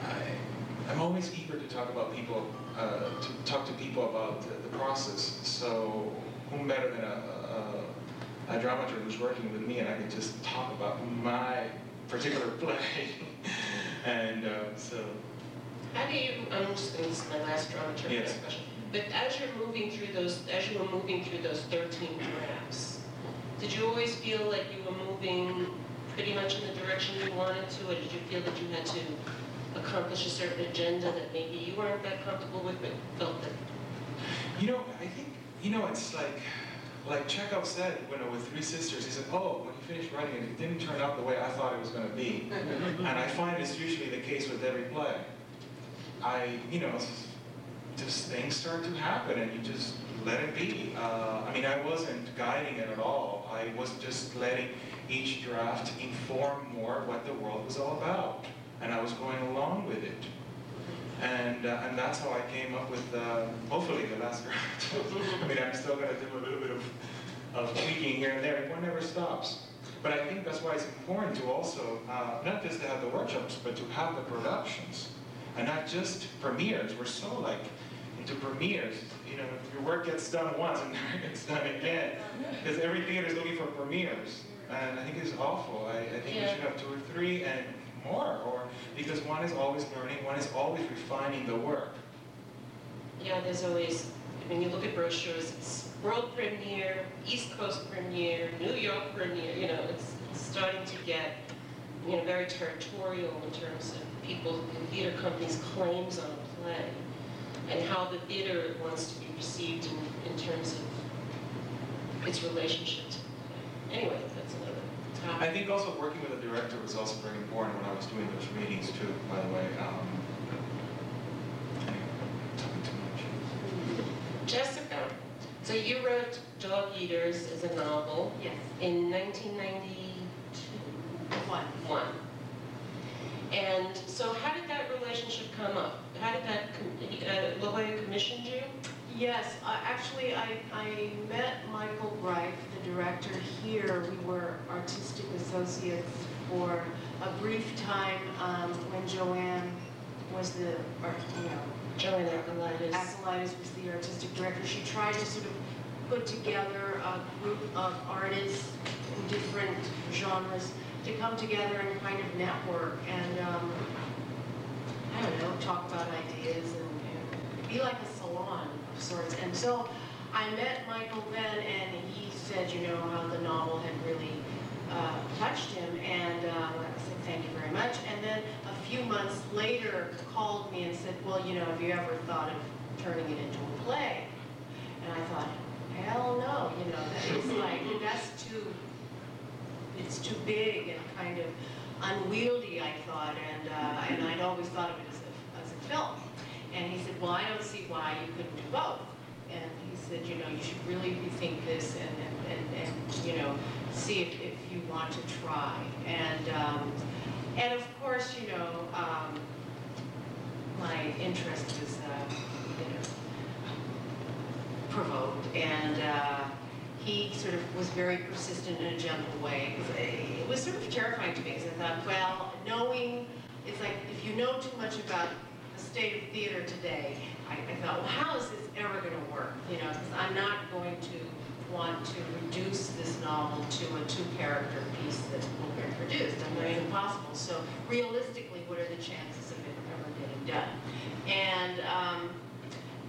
I, I'm always eager to talk about people, uh, to talk to people about the, the process. So whom better than a, a, a dramaturg who's working with me and I can just talk about my particular play. and uh, so How do you, I'm just going to, this is my last dramaturg Yes. question. But as you're moving through those, as you were moving through those 13 drafts, did you always feel like you were moving pretty much in the direction you wanted to, or did you feel that you had to accomplish a certain agenda that maybe you weren't that comfortable with, but felt that You know, I think, you know, it's like, like Chekhov said, you know, with Three Sisters, he said, oh, when he finished writing it, it didn't turn out the way I thought it was going to be. and I find it's usually the case with every play. I, you know, just things start to happen and you just let it be. Uh, I mean, I wasn't guiding it at all. I was just letting each draft inform more what the world was all about. And I was going along with it. And, uh, and that's how I came up with, uh, hopefully, the last draft. I mean, I'm still going to do a little bit of, of tweaking here and there. One never stops. But I think that's why it's important to also, uh, not just to have the workshops, but to have the productions. And not just premieres. We're so like into premieres. You know, your work gets done once and never gets done again. Because every theater is looking for premieres. And I think it's awful. I, I think we should have two or three and more. Or because one is always learning, one is always refining the work. Yeah, there's always, when you look at brochures, it's world premiere, East Coast premiere, New York premiere, you know, it's starting to get, you know, very territorial in terms of people, the theater companies' claims on a play, and how the theater wants to be perceived in, in terms of its relationship to the play. Anyway, that's another I think also working with a director was also very important when I was doing those readings too, by the way. Um, anyway, talking too much. Jessica, so you wrote Dog Eaters as a novel Yes, in 1992. one. one. And so how did that relationship come up? How did that, com- uh, La Jolla commissioned you? Yes, uh, actually, I, I met Michael Greif, the director here. We were artistic associates for a brief time um, when Joanne was the, or, you know, Joanne Akalaitis. Akalaitis was the artistic director. She tried to sort of put together a group of artists in different genres to come together and kind of network and, um, I don't know, talk about ideas and, and be like a sorts. And so I met Michael then and he said, you know, how the novel had really uh, touched him and uh, I said, thank you very much. And then a few months later called me and said, well, you know, have you ever thought of turning it into a play? And I thought, hell no, you know, that is like, that's too, it's too big and kind of unwieldy, I thought, and, uh, and I'd always thought of it as a, as a film. And he said, well, I don't see why you couldn't do both. And he said, you know, you should really rethink this and, and, and, and you know, see if, if you want to try. And, um, and of course, you know, um, my interest was, uh, you know, provoked, and uh, he sort of was very persistent in a gentle way. It was, sort of terrifying to me, because I thought, well, knowing, it's like, if you know too much about state of theater today, I, I thought, well, how is this ever going to work? You know, because I'm not going to want to reduce this novel to a two-character piece that will get produced. I mean, it's impossible. So realistically, what are the chances of it ever getting done? And, um,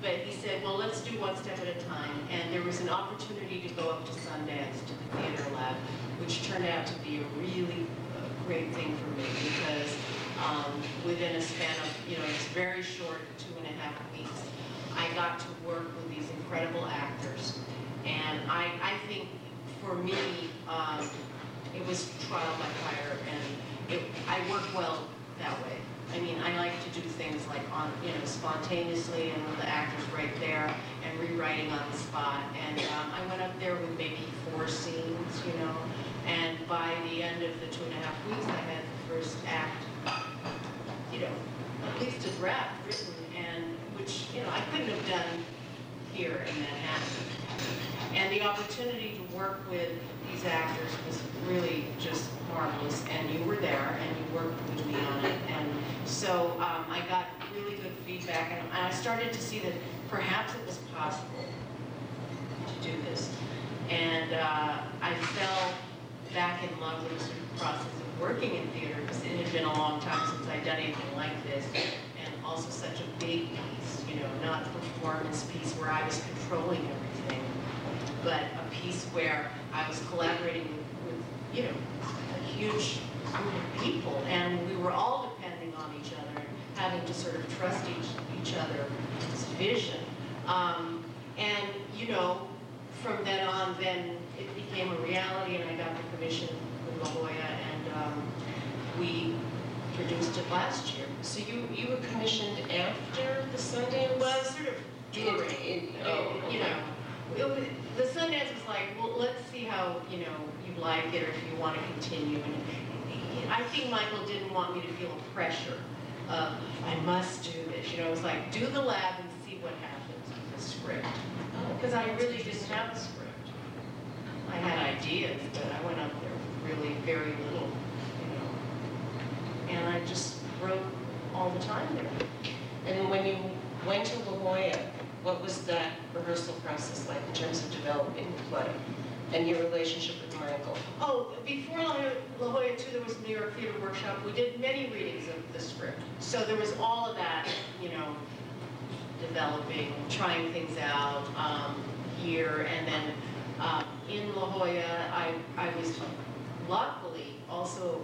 but he said, well, let's do one step at a time. And there was an opportunity to go up to Sundance to the theater lab, which turned out to be a really uh, great thing for me because um, within a span of, you know, it's very short two and a half weeks, I got to work with these incredible actors. And I, I think for me, um, it was trial by fire and it, I work well that way. I mean, I like to do things like on, you know, spontaneously and with the actors right there and rewriting on the spot. And um, I went up there with maybe four scenes, you know, and by the end of the two and a half weeks, I had the first act, you know, at least a draft written and, which, you know, I couldn't have done here in Manhattan. And the opportunity to work with these actors was really just marvelous, and you were there, and you worked with me on it, and so um, I got really good feedback, and I started to see that perhaps it was possible to do this. And uh, I fell back in love with the sort of process of working in theater, because it had been a long time since I'd done anything like this, and also such a big piece, you know, not a performance piece where I was controlling everything, but a piece where I was collaborating with, with, you know, a huge group of people, and we were all depending on each other, and having to sort of trust each, each other's vision. Um, and, you know, from then on, then it became a reality, and I got the commission with La Jolla, and um, we produced it last year. So you, you were commissioned after the Sundance? Well, sort of In- touring, in- oh, you know. It was, the Sundance was like, well, let's see how, you know, you like it or if you want to continue. And I think Michael didn't want me to feel a pressure of, I must do this. You know, it was like, do the lab and see what happens with the script. Because I really didn't have a script. I had ideas, but I went up there with really very little, you know. And I just wrote all the time there. And when you went to La Jolla, what was that rehearsal process like in terms of developing the play and your relationship with Michael? Oh, before La La Jolla too, there was a New York Theater Workshop. We did many readings of the script. So there was all of that, you know, developing, trying things out um, here. And then um, in La Jolla, I, I was luckily also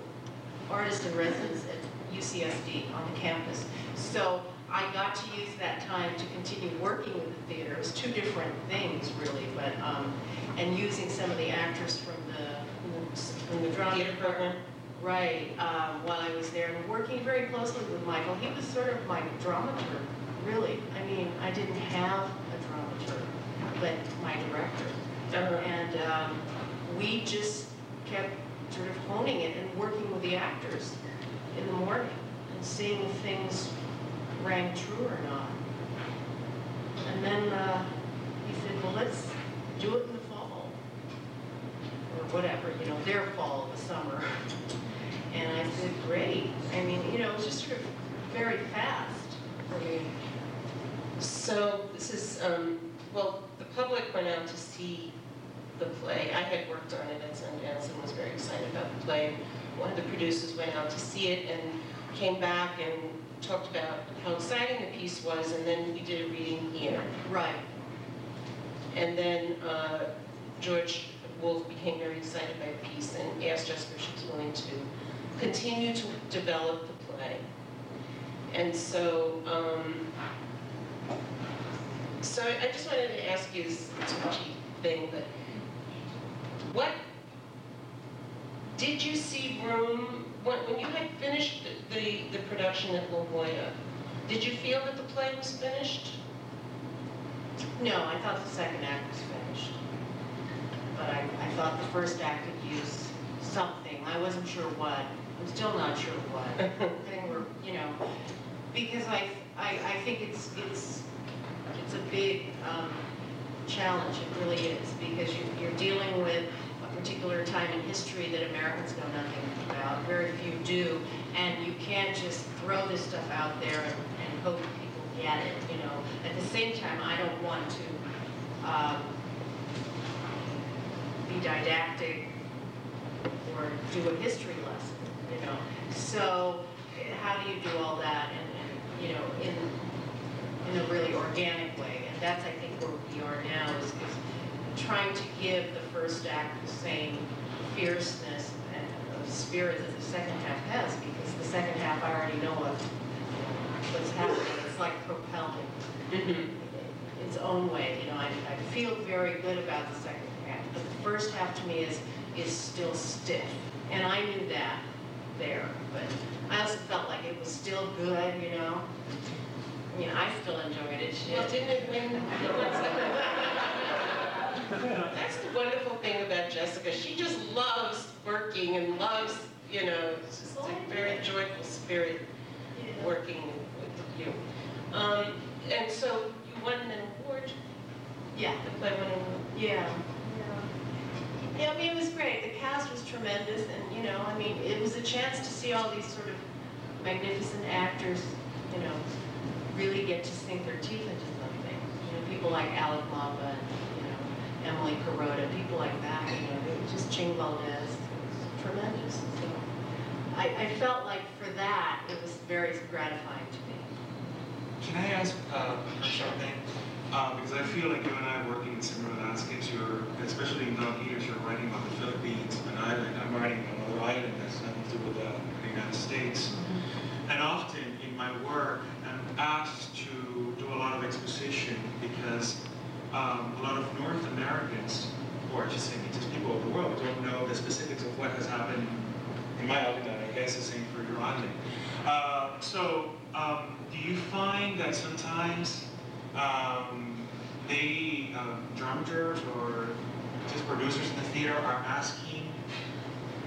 artist in residence at UCSD on the campus. So I got to use that time to continue working with the theater. It was two different things really, but, um, and using some of the actors from the, from the drama Theater program? Right, um, while I was there, and working very closely with Michael. He was sort of my dramaturg, really. I mean, I didn't have a dramaturg, but my director. Uh-huh. And um, we just kept sort of honing it and working with the actors in the morning and seeing if things rang true or not. And then uh, he said, well, let's do it in the fall. Or whatever, you know, their fall, of the summer. And I said, great. I mean, you know, it was just sort of very fast for me. So this is, um, well, the public went out to see the play. I had worked on it at Sundance and was very excited about the play. One of the producers went out to see it and came back and talked about how exciting the piece was, and then we did a reading here. Right. And then uh, George Wolfe became very excited by the piece and asked us if she was willing to continue to develop the play. And so, um, so I just wanted to ask you this touchy thing, but what, did you see room, when, when you had finished the, the, production at La Jolla, did you feel that the play was finished? No, I thought the second act was finished. But I, I thought the first act could use something. I wasn't sure what. I'm still not sure what. Thing were, you know, because I, I, I think it's, it's, it's a big, um, challenge. It really is, because you, you're dealing with a particular time in history that Americans know nothing about. Very few do. And you can't just throw this stuff out there and, and hope people get it, you know. At the same time, I don't want to, um, be didactic or do a history lesson, you know? So how do you do all that and, and, you know, in, in a really organic way? And that's, I think, where we are now is, is trying to give the first act the same fierceness and uh, spirit that the second half has, because the second half, I already know what, what's happening. It's like propelling Mhm. its own way, you know, I, I feel very good about the second half, but the first half to me is, is still stiff. And I knew that there, but I also felt like it was still good, you know? I mean, I still enjoyed it, Well, shit. didn't it win? That's the wonderful thing about Jessica. She just loves working and loves, you know, it's just a very joyful spirit working with you. Um, and so you won an award, Yeah, the play won an award. yeah. Yeah, I mean, it was great. The cast was tremendous, and, you know, I mean, it was a chance to see all these sort of magnificent actors, you know, Really get to sink their teeth into something. You know, people like Alec Mapa and, you know, Emily Kuroda, people like that, you know, just Ching Valdes, it tremendous. So I, I felt like for that, it was very gratifying to me. Can I ask uh, something? Uh, because I feel like you and I are working in similar landscapes. You're, especially in Dog Eaters, you're writing about the Philippines, an island. I'm writing on another island that's nothing to do with the United States. And often in my work, asked to do a lot of exposition because um, a lot of North Americans, or just saying just people of the world, don't know the specifics of what has happened in my island, I guess the same for your island. Uh, so, um, do you find that sometimes um, they, um, dramaturs or just producers in the theater are asking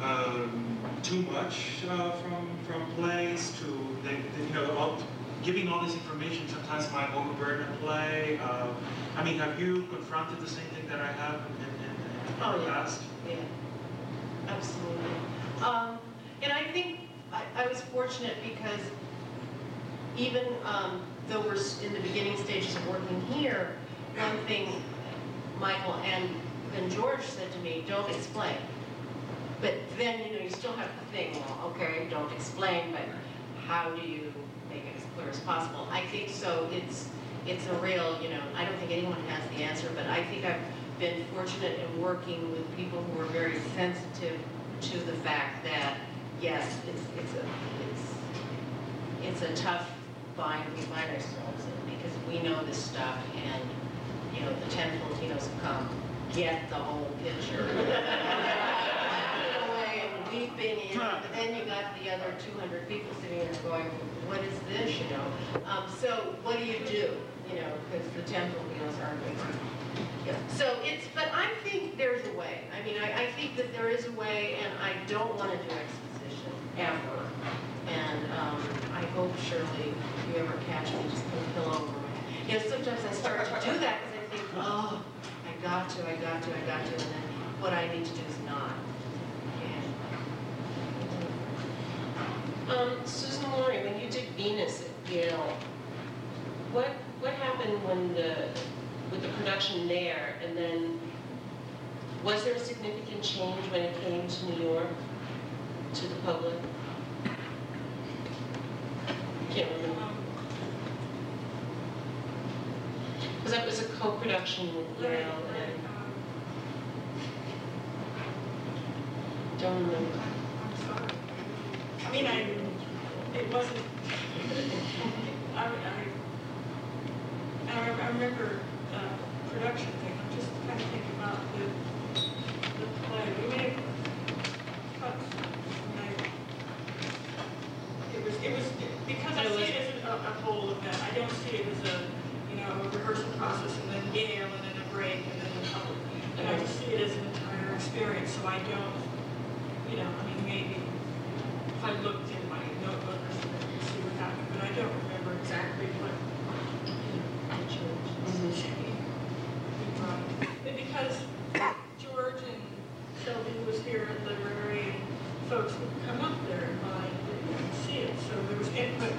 um, too much uh, from from plays to they, they, you know giving all this information sometimes might overburden a play. Uh, I mean, have you confronted the same thing that I have in, in, in Oh, yeah. past? Yeah, absolutely. Um, and I think I, I was fortunate because even, um, though we're in the beginning stages of working here, one thing Michael and then George said to me, don't explain. But then, you know, you still have the thing, well, okay, don't explain, but how do you as possible? I think so, it's, it's a real, you know, I don't think anyone has the answer, but I think I've been fortunate in working with people who are very sensitive to the fact that, yes, it's, it's a, it's, it's a tough bind we find ourselves in, because we know this stuff, and, you know, the ten Filipinos have come, get the whole picture. And weeping, you know, but then you got the other two hundred people sitting there going, what is this, you know? Um, so what do you do, you know, because the temple Filipinos aren't going to yeah, so it's, but I think there's a way. I mean, I, I think that there is a way, and I don't want to do exposition, ever. And, um, I hope Shirley, if you ever catch me, just put a pillow over my head. You know, sometimes I start to do that because I think, oh, I got to, I got to, I got to, and then what I need to do is not. And Um, Susan Laurie, when you did Venus at Yale, what, what happened when the, with the production there? And then, was there a significant change when it came to New York, to the public? Can't remember. Um, Because that was a co-production with Yale and, um, don't remember. I mean, I, it wasn't, I, I, I remember, uh, production thing, I'm just kind of thinking about the play, we may have cut, some, like, it was, it was, because I It see was- it as a, a whole event, I don't see it as a, you know, a rehearsal process and then Yale and then a break and then the public. And I just see it as an entire experience, so I don't, you know, I mean, maybe if I looked in my notebook or something, I could see what happened, but I don't remember exactly what changed. But because George and Shelby was here at the library, and folks would come up there and buy it and see it, so there was input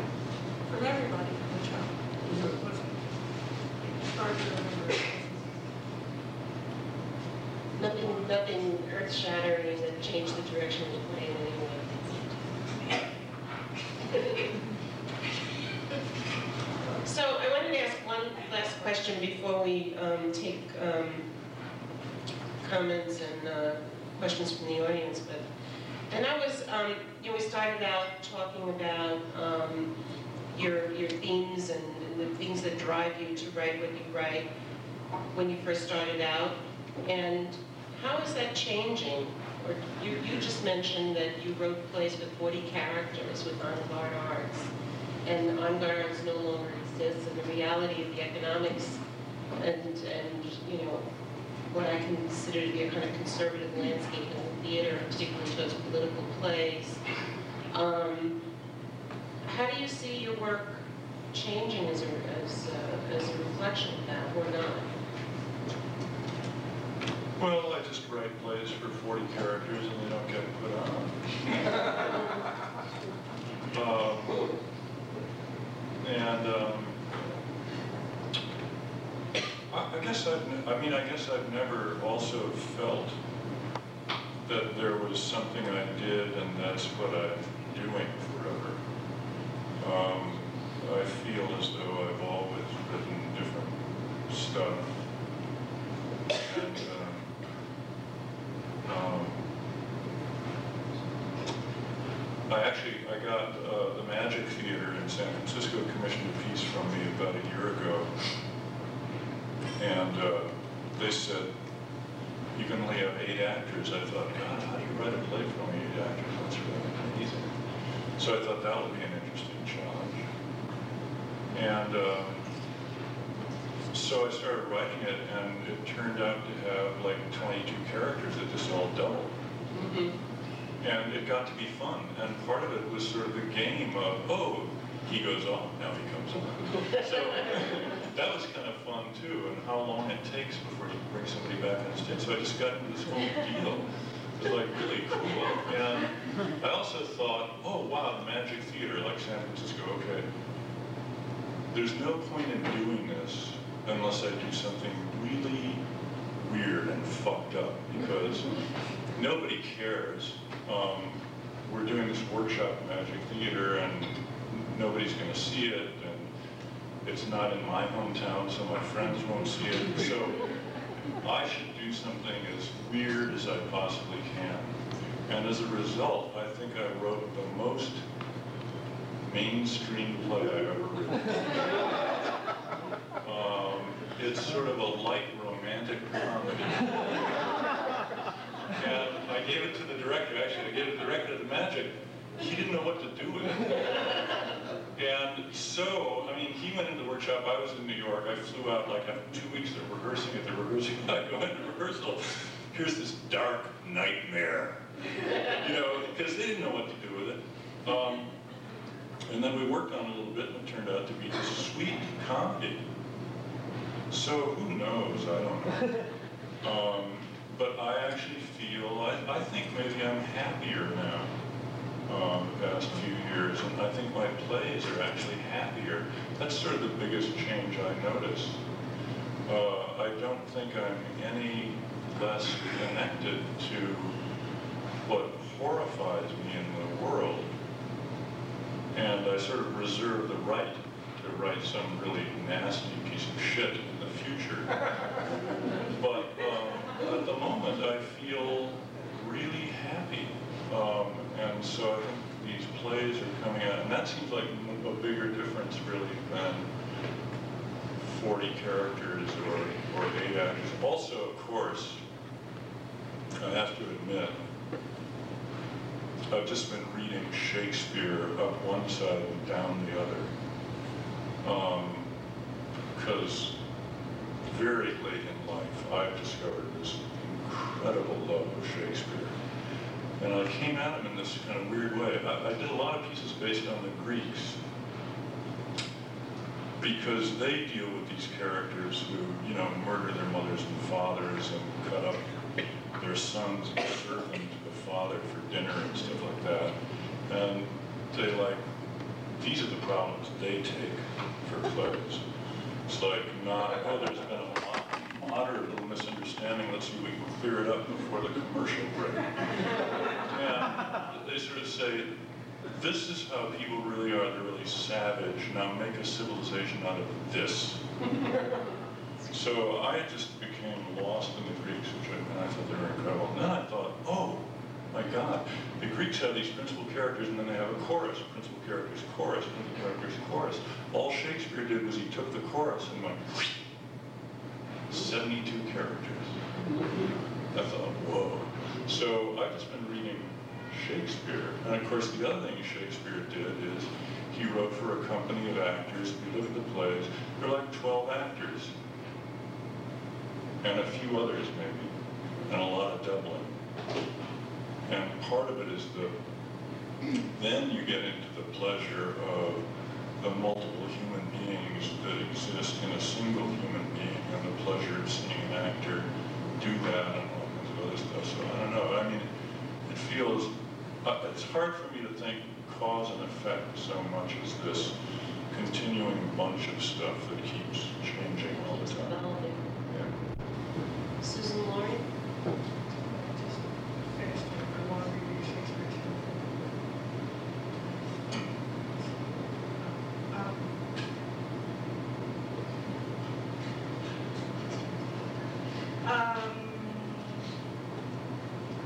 from everybody from the town. So it wasn't, it's hard to remember. Nothing, nothing last question before we um, take um, comments and uh, questions from the audience, but, and that was, um, you know, we started out talking about um, your, your themes and the things that drive you to write what you write when you first started out, and how is that changing? Or you, you just mentioned that you wrote plays with 40 characters with on-guard arts, and En Garde Arts no longer exists, and the reality of the economics and, and, you know, what I consider to be a kind of conservative landscape in the theater, particularly towards political plays. Um, how do you see your work changing as a, as as a reflection of that, or not? Well, I just write plays for 40 characters and they don't get put on. Um, And, um, I I guess I've, I mean, I guess I've never also felt that there was something I did and that's what I'm doing forever. Um, I feel as though I've always written different stuff. And, um, um, I actually, I got uh, the Magic Theater in San Francisco commissioned a piece from me about a year ago. And uh, they said, you can only have eight actors. I thought, God, how do you write a play for only eight actors? That's really amazing. So I thought that would be an interesting challenge. And um, so I started writing it, and it turned out to have like 22 characters that just all doubled. And it got to be fun, and part of it was sort of the game of, oh, he goes off, now he comes on. So that was kind of fun too, and how long it takes before you bring somebody back on stage. So I just got into this whole deal. It was like really cool. And I also thought, oh wow, the Magic Theater, like San Francisco, okay. There's no point in doing this unless I do something really weird and fucked up because nobody cares. Um, we're doing this workshop Magic Theater and nobody's going to see it and it's not in my hometown so my friends won't see it. So I should do something as weird as I possibly can. And as a result, I think I wrote the most mainstream play I've ever written. Um, it's sort of a light romantic comedy. And I gave it to the director, actually, I gave it to the director of the Magic. He didn't know what to do with it. And so, I mean, he went into the workshop, I was in New York, I flew out like after two weeks of rehearsing at the rehearsing, I go into rehearsal, here's this dark nightmare. You know, because they didn't know what to do with it. Um, and then we worked on it a little bit and it turned out to be this sweet comedy. So who knows, I don't know. Um, but I actually feel, I, I think maybe I'm happier now, um, the past few years, and I think my plays are actually happier. That's sort of the biggest change I noticed. Uh, I don't think I'm any less connected to what horrifies me in the world. And I sort of reserve the right to write some really nasty piece of shit in the future. But at the moment, I feel really happy. Um, and so I think these plays are coming out, and that seems like a bigger difference really than 40 characters or, or eight actors. Also, of course, I have to admit, I've just been reading Shakespeare up one side and down the other. Because very late in life, I've discovered incredible love of Shakespeare. And I came at him in this kind of weird way. I, I did a lot of pieces based on the Greeks because they deal with these characters who, you know, murder their mothers and fathers and cut up their sons and serve them to the father for dinner and stuff like that. And they like, these are the problems they take for plays. It's like not, oh, there's been a moderate little misunderstanding, let's see if we can clear it up before the commercial break. And they sort of say, this is how people really are. They're really savage. Now make a civilization out of this. So I just became lost in the Greeks, which I, and I thought they were incredible. And then I thought, oh, my God, the Greeks have these principal characters and then they have a chorus, principal characters, chorus, principal characters, chorus. All Shakespeare did was he took the chorus and went, 72 characters. I thought, whoa. So I've just been reading Shakespeare. And of course, the other thing Shakespeare did is he wrote for a company of actors. If you look at the plays, there are like 12 actors. And a few others maybe, and a lot of doubling. And part of it is the, then you get into the pleasure of the multiple human beings that exist in a single human being and the pleasure of seeing an actor do that and all kinds of other stuff. So I don't know, I mean, it feels, uh, it's hard for me to think cause and effect so much as this continuing bunch of stuff that keeps changing all the time. Yeah. Suzan-Lori? Just finished, I want to read Shakespeare too. Um, Um,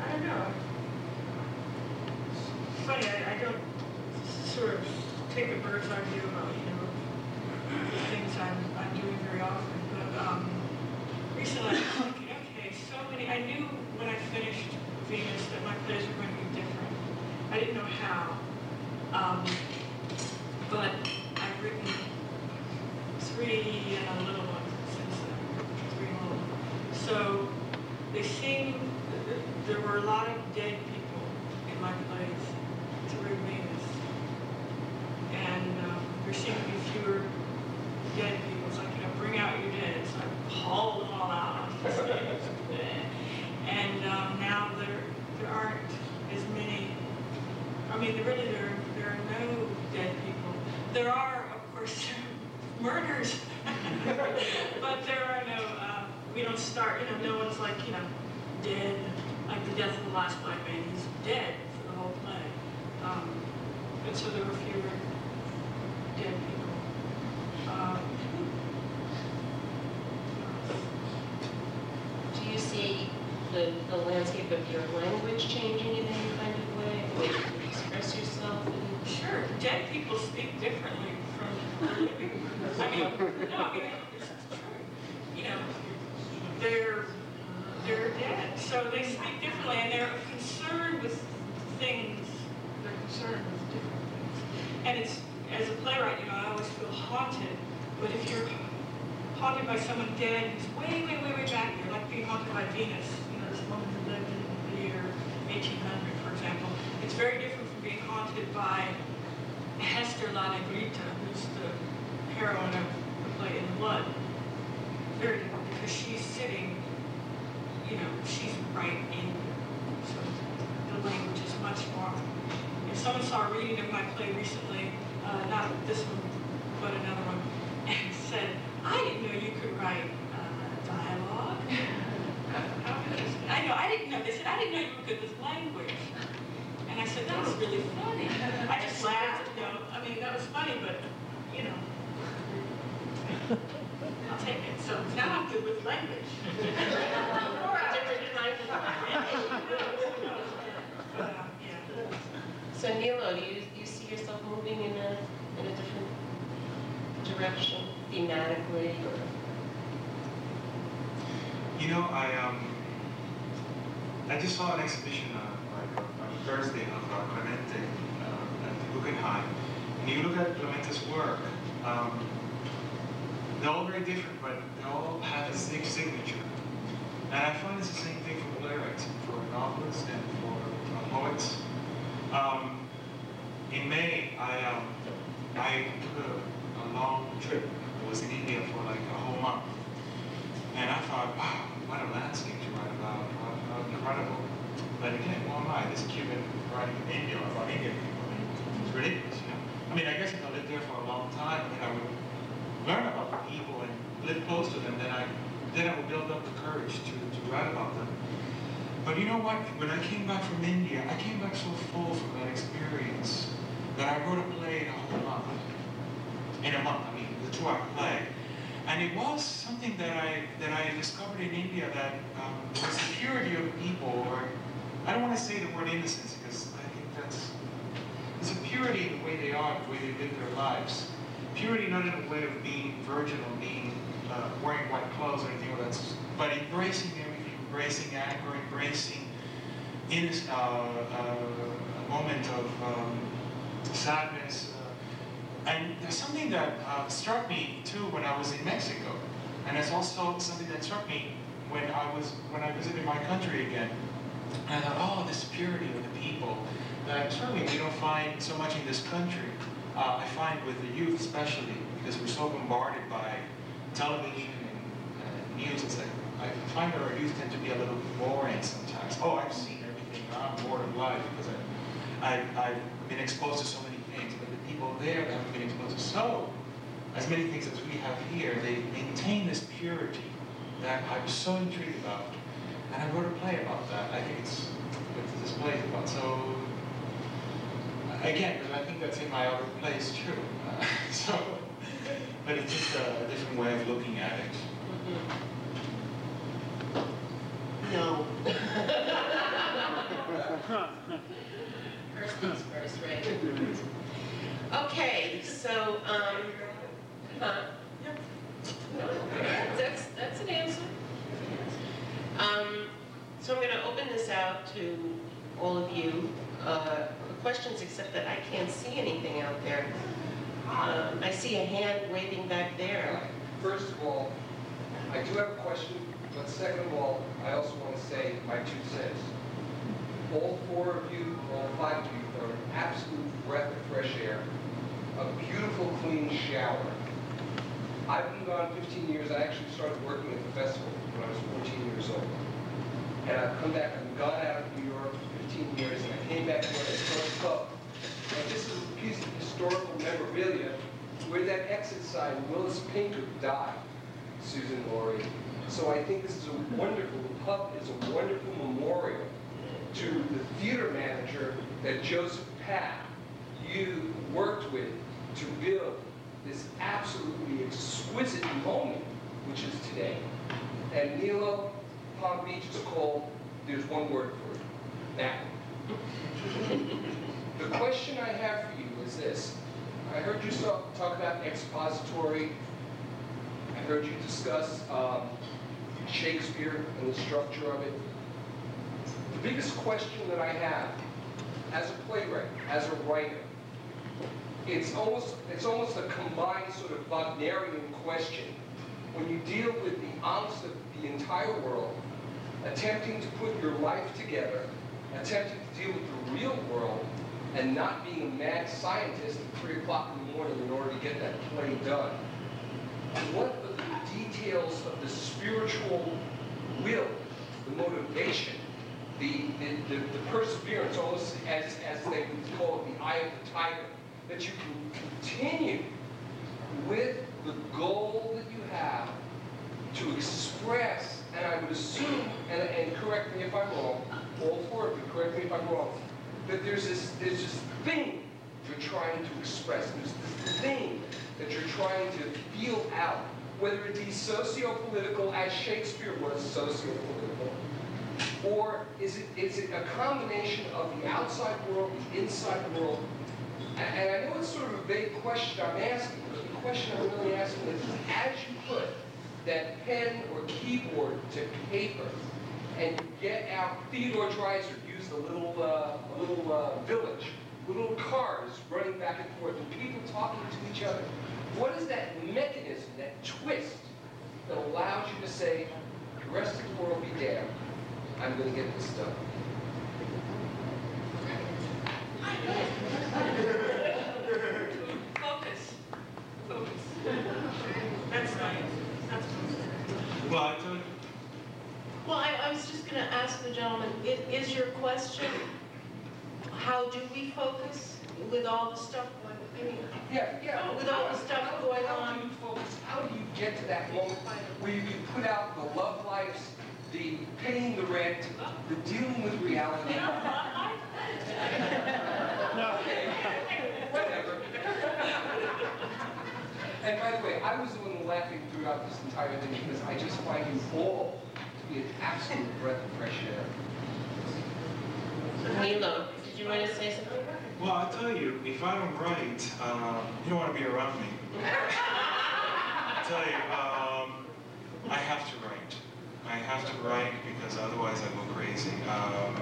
I don't know. It's Funny, I, I don't sort of take a bird's eye view about, you know, the things I'm, I'm doing very often, but, um, recently I was thinking, okay, so many, I knew when I finished Venus that my plays were going to be different. I didn't know how. Um, but I've written three and a little one since then, three more. So they seem, there were a lot of dead people in my plays through Venus. And um, there seem to be fewer dead people. It's like, you know, bring out your dead. So I hauled them all out on the stage. And um, now there, there aren't as many, I mean, there really, there, there are no dead people. There are, of course, murders, but there are no, uh, we don't start, you know, no one's like, you know, dead, like the death of the last black man, he's dead for the whole play. Um, and so there were fewer dead people. Um, Do you see the, the landscape of your language changing in any kind of way, the way you express yourself? Sure, dead people speak differently from. I mean, no, I mean, it's true. You know, they're, they're dead, so they speak differently, and they're concerned with things, they're different. And it's, as a playwright, you know, I always feel haunted, but if you're haunted by someone dead who's way, way, way, way back there, like being haunted by Venus, you know, this woman who lived in the year 1800, for example, it's very different from being haunted by Hester La Negrita, who's the heroine of the play In Blood. Very different, because she's sitting, you know, she's right in. So the language is much more. If someone saw a reading of my play recently, uh, not this one, but another one, and said, I didn't know you could write uh, dialogue. How could you- I know, I didn't know. They said, I didn't know you were good with language. And I said, that was really funny. I just laughed, you know, I mean, that was funny, but, you know. I'll take it. So now I'm good with language. Or I- Different kind of- But, um, yeah. So Nilo, do you, you see yourself moving in a, in a different direction thematically or? You know, I um, I just saw an exhibition uh, like on Thursday of uh, Clemente uh, at Guggenheim, and you look at Clemente's work. Um, they're all very different, but they all have a sig- signature. And I find it's the same thing for lyrics, for novelists, and for uh, poets. Um, in May, I um, I took a, a long trip. I was in India for like a whole month. And I thought, wow, what a landscape to write about, how, how incredible. But again, who am I, this Cuban writing in India about Indian people? It's ridiculous, you know? I mean, I guess if I lived there for a long time, then I would learn about the people and live close to them, then I, then I would build up the courage to, to write about them. But you know what? When I came back from India, I came back so full from that experience that I wrote a play in a whole month. who I play. And it was something that I that I discovered in India that um, the purity of people, or I don't want to say the word innocence because I think that's it's a purity in the way they are, the way they live their lives. Purity not in a way of being virginal, being uh, wearing white clothes or anything like that, but embracing everything, embracing anger, embracing in uh, uh, a moment of um, sadness. Uh, and there's something that uh, struck me too when I was in Mexico, and it's also something that struck me when I was when I visited my country again. And I thought, oh, this purity of the people that certainly we don't find so much in this country. Uh, I find with the youth especially, because we're so bombarded by television and news, it's like, I find our youth tend to be a little boring sometimes. Oh, I've seen everything, I'm bored of life, because I, I, I've been exposed to so many things, but the people there haven't been exposed to so, as many things as we have here, they maintain this purity that I was so intrigued about. And I wrote a play about that. I think it's what this play about. So again, I think that's in my other plays too. Uh, so, but it's just a, a different way of looking at it. No. First things first, right? Okay, so, um, huh? That's, that's an answer. Um, so I'm gonna open this out to all of you, uh, questions, except that I can't see anything out there. Um, I see a hand waving back there. First of all, I do have a question, but second of all, I also want to say my two cents. All four of you, all five of you are an absolute breath of fresh air, a beautiful, clean shower. I've been gone 15 years. I actually started working at the festival when I was 14 years old. And I've come back, I've gone out of New York for 15 years, and I came back to when I first club. And this is a piece of historical memorabilia where that exit sign, Willis Pinker died, Susan Laurie. So I think this is a wonderful, the pub is a wonderful memorial to the theater manager that Joseph Papp, you worked with to build this absolutely exquisite moment, which is today. And Nilo, Palm Beach is called, there's one word for it, that. the question I have for you is this. I heard you talk, talk about expository. I heard you discuss um, Shakespeare and the structure of it. Biggest question that I have, as a playwright, as a writer, it's almost, it's almost a combined sort of Wagnerian question. When you deal with the angst of the entire world, attempting to put your life together, attempting to deal with the real world, and not being a mad scientist at 3 o'clock in the morning in order to get that play done. What are the details of the spiritual will, the motivation, the, the, the, perseverance, almost as, as they would call it, the eye of the tiger, that you can continue with the goal that you have to express, and I would assume, and, and correct me if I'm wrong, all four of you, correct me if I'm wrong, that there's this, there's this thing you're trying to express, there's this thing that you're trying to feel out, whether it be socio-political, as Shakespeare was socio-political, or is it, is it a combination of the outside world, the inside world, and, I know it's sort of a vague question I'm asking, but the question I'm really asking is, as you put that pen or keyboard to paper, and you get out, Theodore Dreiser used a little, uh, a little uh, village, little cars running back and forth, and people talking to each other. What is that mechanism, that twist, that allows you to say, the rest of the world be damned, I'm going to get this done? Focus. Focus. That's nice. That's Well, I told Well, I, I was just gonna ask the gentleman, i- is your question, how do we focus with all the stuff going, I mean, Yeah, yeah. Oh, with all the stuff How- going How on. do you focus, how do you get to that moment where you can put out the love lives, the paying the rent, the dealing with reality? Okay, Whatever. And by the way, I was the one laughing throughout this entire thing because I just find you all to be an absolute breath of fresh air. Nilo, did you want to say something? Well, I tell you, if I don't write, uh, you don't want to be around me. I tell you, um, I have to write. I have to write because otherwise I go crazy. Um,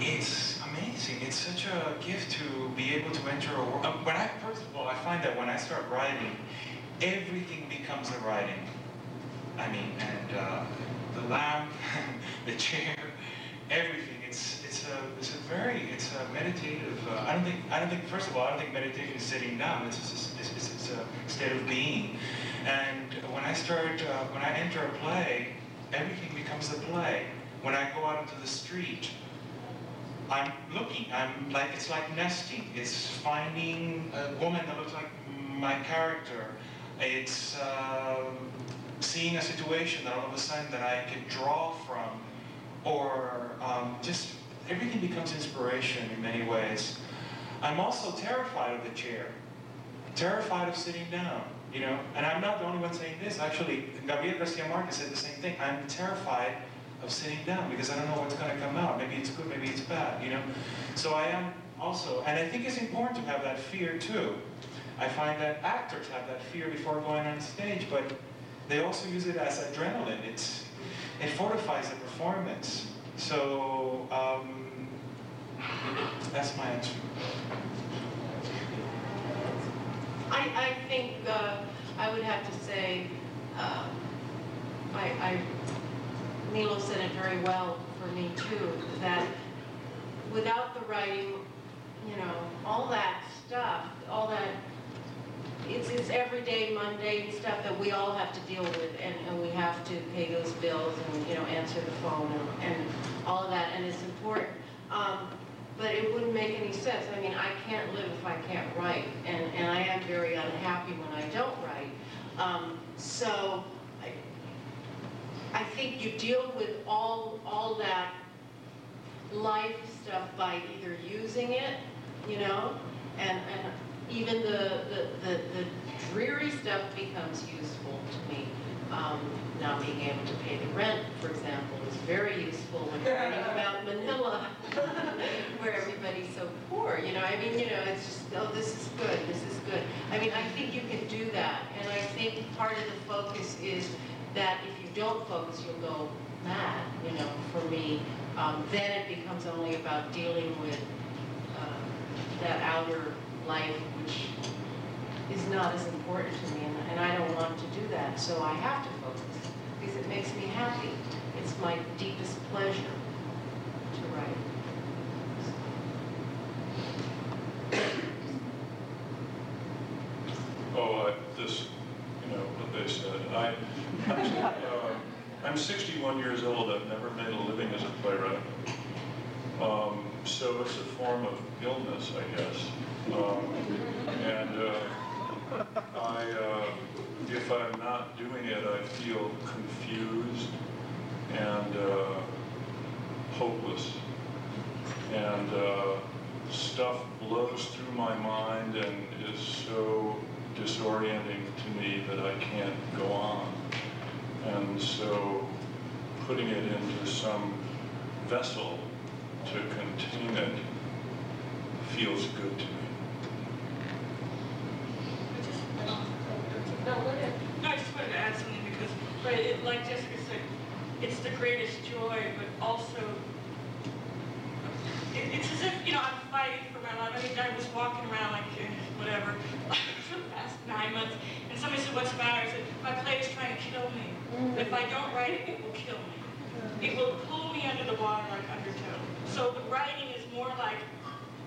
it's amazing. It's such a gift to be able to enter a world. Um, when I first of all, I find that when I start writing, everything becomes a writing. I mean, and uh, the lamp, the chair, everything. It's it's a it's a very it's a meditative. Uh, I don't think I don't think first of all I don't think meditation is sitting down. It's it's, it's, it's a state of being. And when I start uh, when I enter a play, everything becomes a play. When I go out into the street, I'm looking. I'm like it's like nesting. It's finding a woman that looks like my character. It's uh, seeing a situation that all of a sudden that I can draw from, or um, just everything becomes inspiration in many ways. I'm also terrified of the chair, terrified of sitting down. You know, and I'm not the only one saying this. Actually, Gabriel Garcia Marquez said the same thing. I'm terrified of sitting down because I don't know what's going to come out. Maybe it's good, maybe it's bad. You know, so I am also, and I think it's important to have that fear too. I find that actors have that fear before going on stage, but they also use it as adrenaline. It's, it fortifies the performance. So um, that's my answer. I, I think uh, I would have to say, uh, I, I, Nilo said it very well for me too, that without the writing, you know, all that stuff, all that, it's, it's everyday mundane stuff that we all have to deal with and, and we have to pay those bills and, you know, answer the phone and, and all of that and it's important. Um, but it wouldn't make any sense. I mean, I can't live if I can't write, and, and I am very unhappy when I don't write. Um, so I, I think you deal with all, all that life stuff by either using it, you know, and, and even the, the, the, the dreary stuff becomes useful to me. Um, not being able to pay the rent, for example, is very useful when you're writing about Manila, where everybody's so poor, you know, I mean, you know, it's just, oh, this is good, this is good. I mean, I think you can do that, and I think part of the focus is that if you don't focus, you'll go mad, you know, for me. Um, then it becomes only about dealing with uh, that outer life, which is not as important to me, and, I don't want to do that, so I have to focus, because it makes me happy. It's my deepest pleasure to write. Oh, I, this, you know, what they said. I, I'm, uh, I'm 61 years old. I've never made a living as a playwright. Um, so it's a form of illness, I guess. Um, and uh, I, uh, if I'm not doing it, I feel confused and uh, hopeless. And uh, stuff blows through my mind and is so disorienting to me that I can't go on. And so putting it into some vessel to contain it feels good to me. No, I just wanted to add something because, right, it, like Jessica said, it's the greatest joy, but also, it, it's as if, you know, I'm fighting for my life. I mean, I was walking around like, eh, whatever, for the past nine months, and somebody said, what's the matter? I said, my play is trying to kill me. If I don't write it, it will kill me. It will pull me under the water like undertow. So the writing is more like,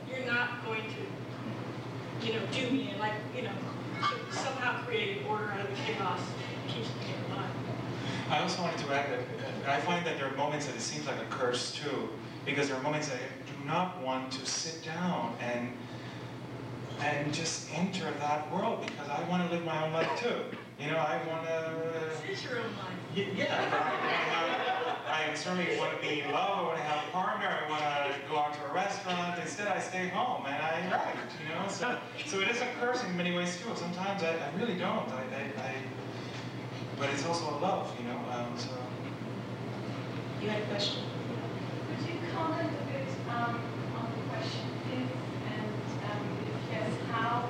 you're not going to, you know, do me, and like, you know, somehow order out of the chaos keeps alive. I also wanted to add that uh, I find that there are moments that it seems like a curse too, because there are moments that I do not want to sit down and and just enter that world because I want to live my own life too. You know, I want to... Choose your own life. Yeah. I, certainly want to be in love. I want to have a partner. I want to go out to a restaurant. Instead, I stay home and I write, you know? So, so it is a curse in many ways, too. Sometimes I, I really don't. I, I, But it's also a love, you know? Um, so... You had a question? Could you comment a bit um, on the question please, and um, if yes, how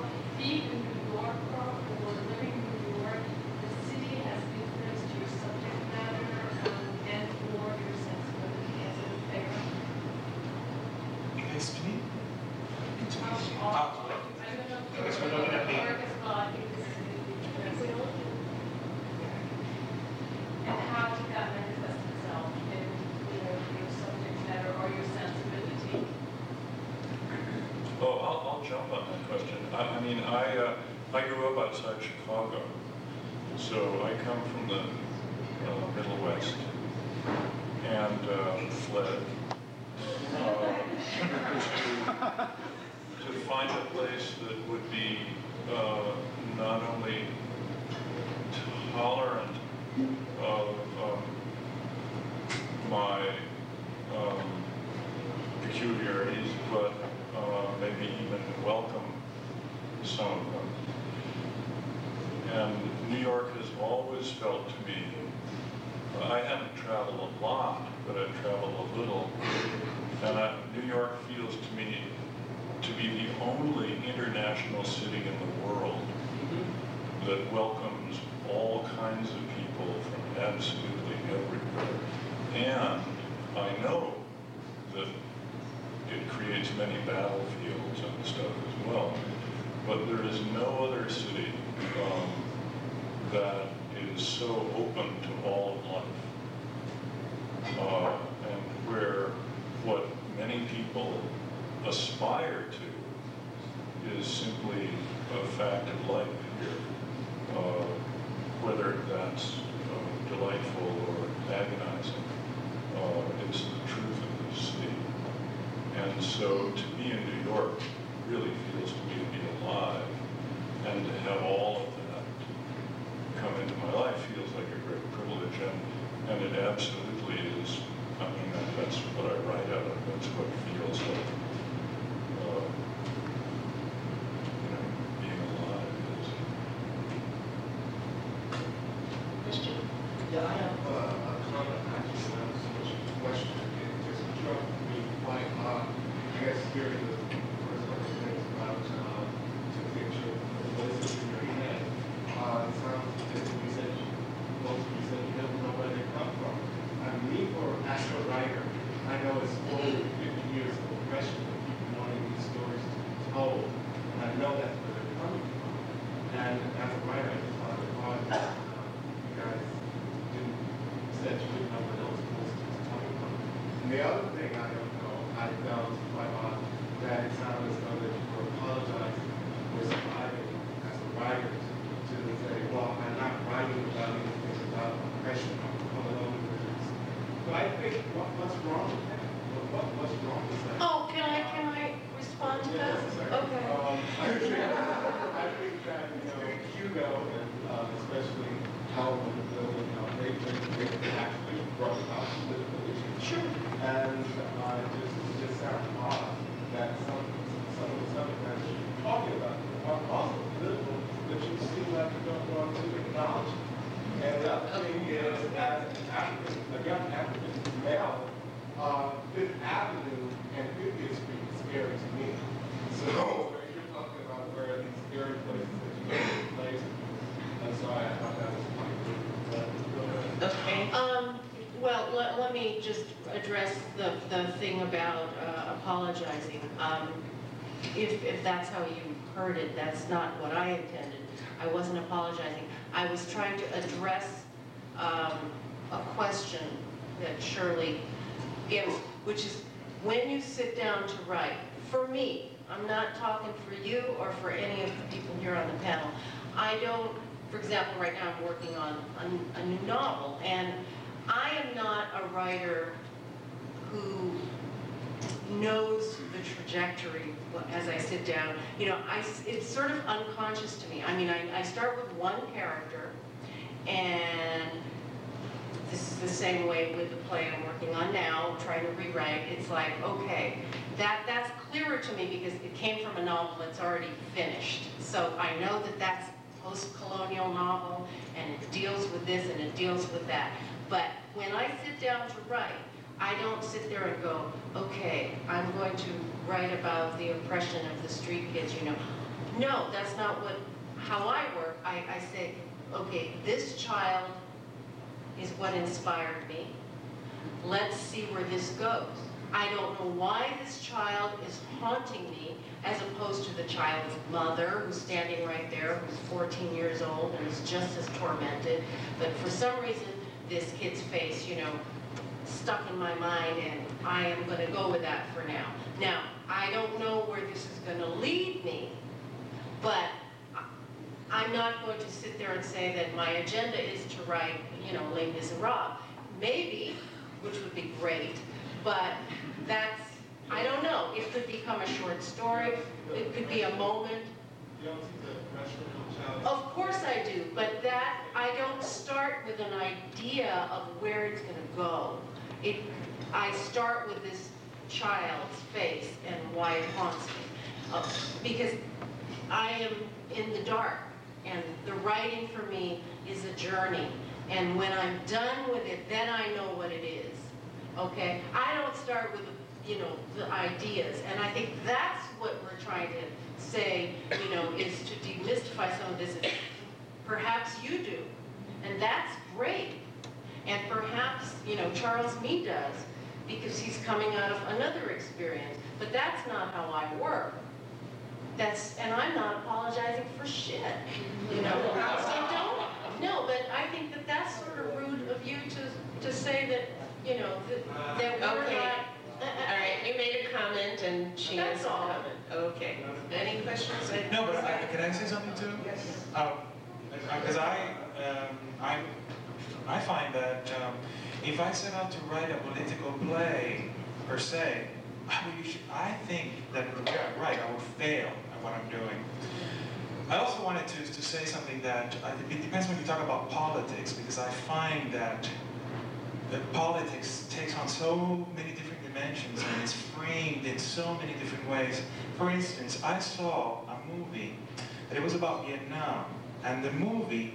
thing about uh, apologizing. Um, if, if that's how you heard it, that's not what I intended. I wasn't apologizing. I was trying to address um, a question that Shirley gave, which is when you sit down to write, for me, I'm not talking for you or for any of the people here on the panel. I don't, for example, right now I'm working on a, a new novel, and I am not a writer who knows the trajectory as I sit down. You know, I, it's sort of unconscious to me. I mean, I, I start with one character, and this is the same way with the play I'm working on now, trying to rewrite. It's like, okay, that, that's clearer to me because it came from a novel that's already finished. So I know that that's post-colonial novel, and it deals with this and it deals with that. But when I sit down to write, I don't sit there and go, okay, I'm going to write about the oppression of the street kids, you know. No, that's not what, how I work. I, I say, okay, this child is what inspired me. Let's see where this goes. I don't know why this child is haunting me as opposed to the child's mother who's standing right there, who's 14 years old and is just as tormented. But for some reason, this kid's face, you know, stuck in my mind and I am going to go with that for now. Now, I don't know where this is going to lead me, but I'm not going to sit there and say that my agenda is to write, you know, Les Miserables. Maybe, which would be great, but that's, I don't know. It could become a short story. It could be a moment. Of course I do, but that, I don't start with an idea of where it's gonna go. It, I start with this child's face and why it haunts me. Uh, Because I am in the dark, and the writing for me is a journey. And when I'm done with it, then I know what it is, okay? I don't start with, you know, the ideas, and I think that's what we're trying to say, you know, is to demystify some of this. Perhaps you do, and that's great. And perhaps, you know, Charles Mee does, because he's coming out of another experience. But that's not how I work. That's, and I'm not apologizing for shit, you know? So don't, no, but I think that that's sort of rude of you to, to say that, you know, that, that we're Okay. not. Uh, uh, all right, you made a comment and she has That's a all. comment. Okay. Any questions? No, but I, can I say something too? Yes. Um, because I, um, I, I find that um, if I set out to write a political play per se, I, I think that, yeah, right, I would fail at what I'm doing. I also wanted to, to say something that, uh, it depends when you talk about politics, because I find that that politics takes on so many different dimensions and it's framed in so many different ways. For instance, I saw a movie that it was about Vietnam, and the movie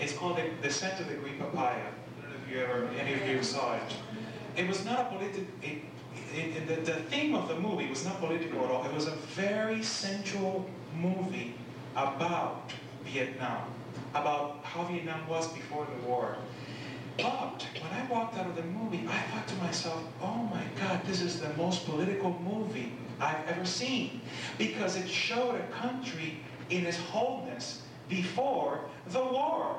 is called The Scent of the Green Papaya. I don't know if you ever, any of you saw it. It was not a political, it, it, it, the, the theme of the movie was not political at all. It was a very sensual movie about Vietnam, about how Vietnam was before the war. But when I walked out of the movie, I thought to myself, oh my God, this is the most political movie I've ever seen. Because it showed a country in its wholeness before the war.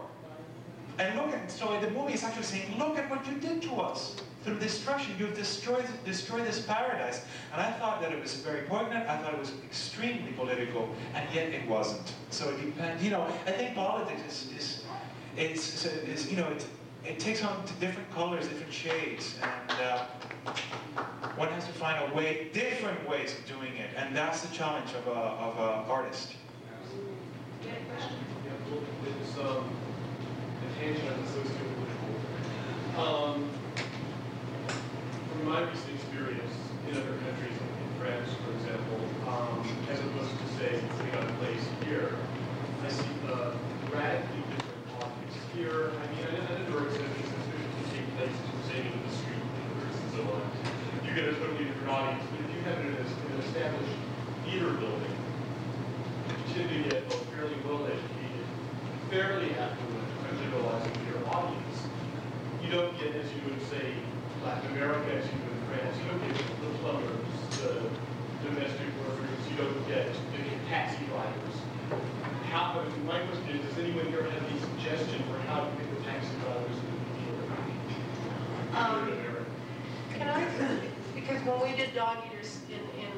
And look at, so the movie is actually saying, look at what you did to us. Through destruction, you've destroyed, destroyed this paradise. And I thought that it was very poignant, I thought it was extremely political, and yet it wasn't. So it depends, you know, I think politics is, is, is, is, is you know, it, it takes on different colors, different shades, and uh, one has to find a way, different ways of doing it, and that's the challenge of a, of a artist. Yeah, well, tangent the. Um, from my recent experience in other countries, in France, for example, um, as opposed to say, putting on a place here, I see, uh, radically different politics. Here, I mean, I know, there are exceptions, especially you take places, say, in the street, and so on. You get a totally different audience, but if you have in an established theater building, you tend to get a fairly well-educated, fairly affluent, liberalizing your audience. You don't get, as you would say, Latin America, as you would in France, you don't get the plumbers, the domestic workers, you don't get the taxi drivers. How, my question is, does anyone here have any suggestion for how to get the taxi drivers in the theater? Um. Can I, because when we did dog eaters in, in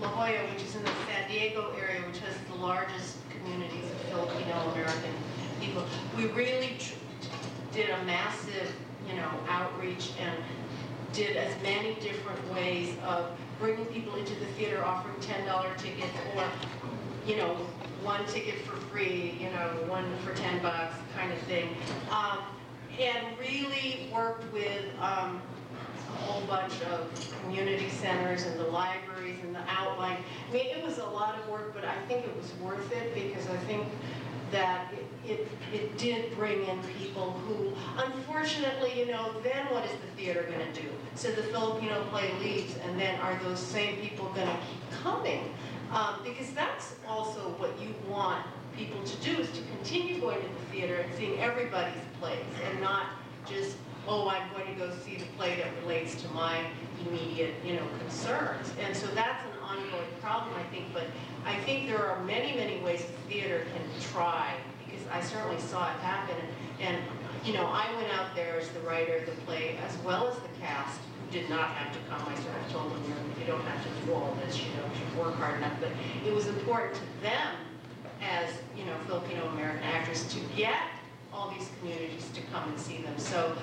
La Jolla, which is in the San Diego area, which has the largest communities of Filipino American people, we really did a massive, you know, outreach and did as many different ways of bringing people into the theater, offering ten dollar tickets or, you know, one ticket for free, you know, one for ten bucks kind of thing. Um, and really worked with um, a whole bunch of community centers and the libraries and the outline. I mean, it was a lot of work, but I think it was worth it because I think that it, it, it did bring in people who, unfortunately, you know, then what is the theater gonna do? So the Filipino play leaves, and then are those same people gonna keep coming? Um, because that's also what you want people to do, is to continue going to the theater and seeing everybody's plays, and not just, oh, I'm going to go see the play that relates to my immediate, you know, concerns. And so that's an ongoing problem, I think, but I think there are many, many ways the theater can try, because I certainly saw it happen. And, you know, I went out there as the writer of the play, as well as the cast, did not have to come. I sort of told them, you don't have to do all this, you know, you work hard enough. But it was important to them, as, you know, Filipino-American actors, to get all these communities to come and see them. So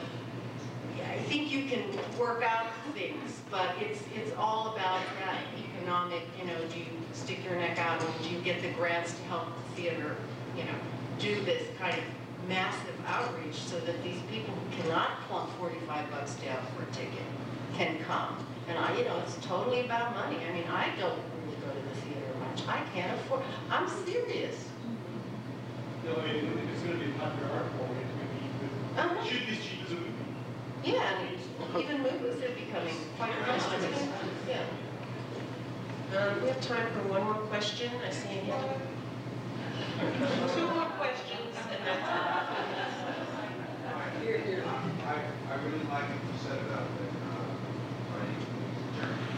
yeah, I think you can work out things, but it's, it's all about that economic, you know, do you stick your neck out and do you get the grants to help the theater, you know, do this kind of massive outreach so that these people who cannot plunk 45 bucks down for a ticket can come. And I, you know, it's totally about money. I mean, I don't really go to the theater much. I can't afford, I'm serious. No, I mean, it's gonna be a popular art form, it's gonna Uh-huh. be, should be as cheap as a movie. Yeah, and even movies are becoming quite expensive. Yeah. Um, we have time for one more question. I see a hand. Two more questions, and that's it. Here, here. I, I really like what you said about the, uh, writing journey.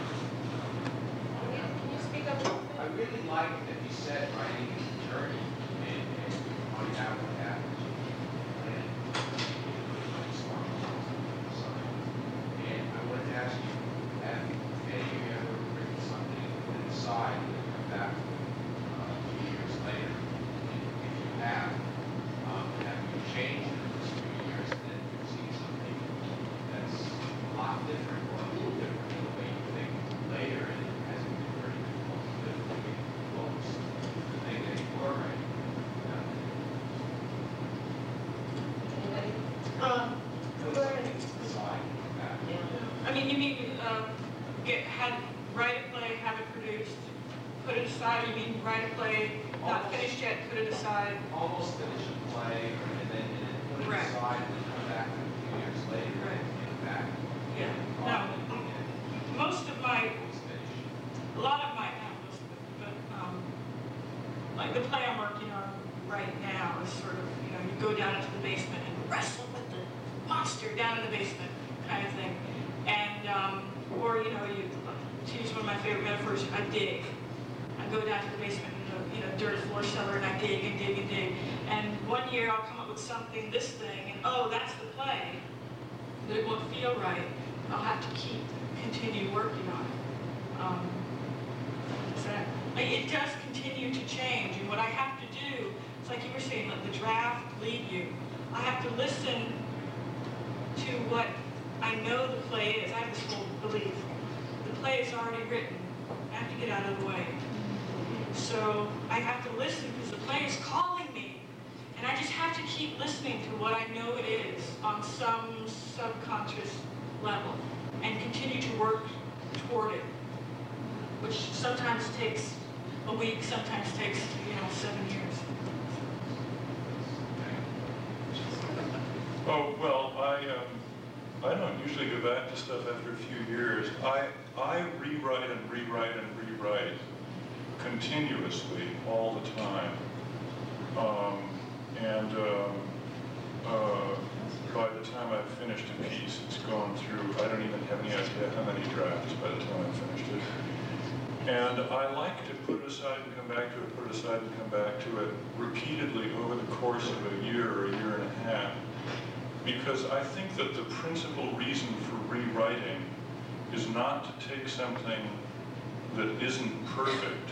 Can you speak up? I really like that you said writing is a journey and, and pointing out what happens. And, and I wanted to ask you, have any of you ever written something and decide to come back, uh, a few years later? And If you have, um, have you changed in those few years and then you see something that's a lot different or a little different than the way you think later and it hasn't been very difficult to live the way you close the thing that you were writing? Anybody? Um, Really something to decide to come back. yeah. I mean, you mean, um, get, had, write a play, have it produced, put it aside, you mean write a play, not finished yet, put it aside? Almost finish a play and then, and then put it Right. aside and then come back a few years later Right. and get it back. Yeah. on No, it and most of my, always finish. a lot of my, not most of it, but, um, like the play I'm working on right now is sort of, you know, you go down into the basement and wrestle with the monster down in the basement kind of thing. And, um, or, you know, you, to use one of my favorite metaphors, I dig. I go down to the basement in the, you know, dirt floor cellar and I dig and dig and dig. And one year I'll come up with something, this thing, and oh, that's the play. But it won't feel right. I'll have to keep, continue working on it. Um, is that, like, it does continue to change, and what I have to do, it's like you were saying, let the draft lead you. I have to listen to what I know the play is. I have this whole belief. The play is already written. I have to get out of the way. So I have to listen because the play is calling me. And I just have to keep listening to what I know it is on some subconscious level and continue to work toward it, which sometimes takes a week, sometimes takes, you know, seven years. Oh, well, I, um, I don't usually go back to stuff after a few years. I, I rewrite and rewrite and rewrite continuously all the time. Um, and, um, uh, by the time I've finished a piece, it's gone through, I don't even have any idea how many drafts by the time I've finished it. And I like to put it aside and come back to it, put it aside and come back to it repeatedly over the course of a year or a year and a half. Because I think that the principal reason for rewriting is not to take something that isn't perfect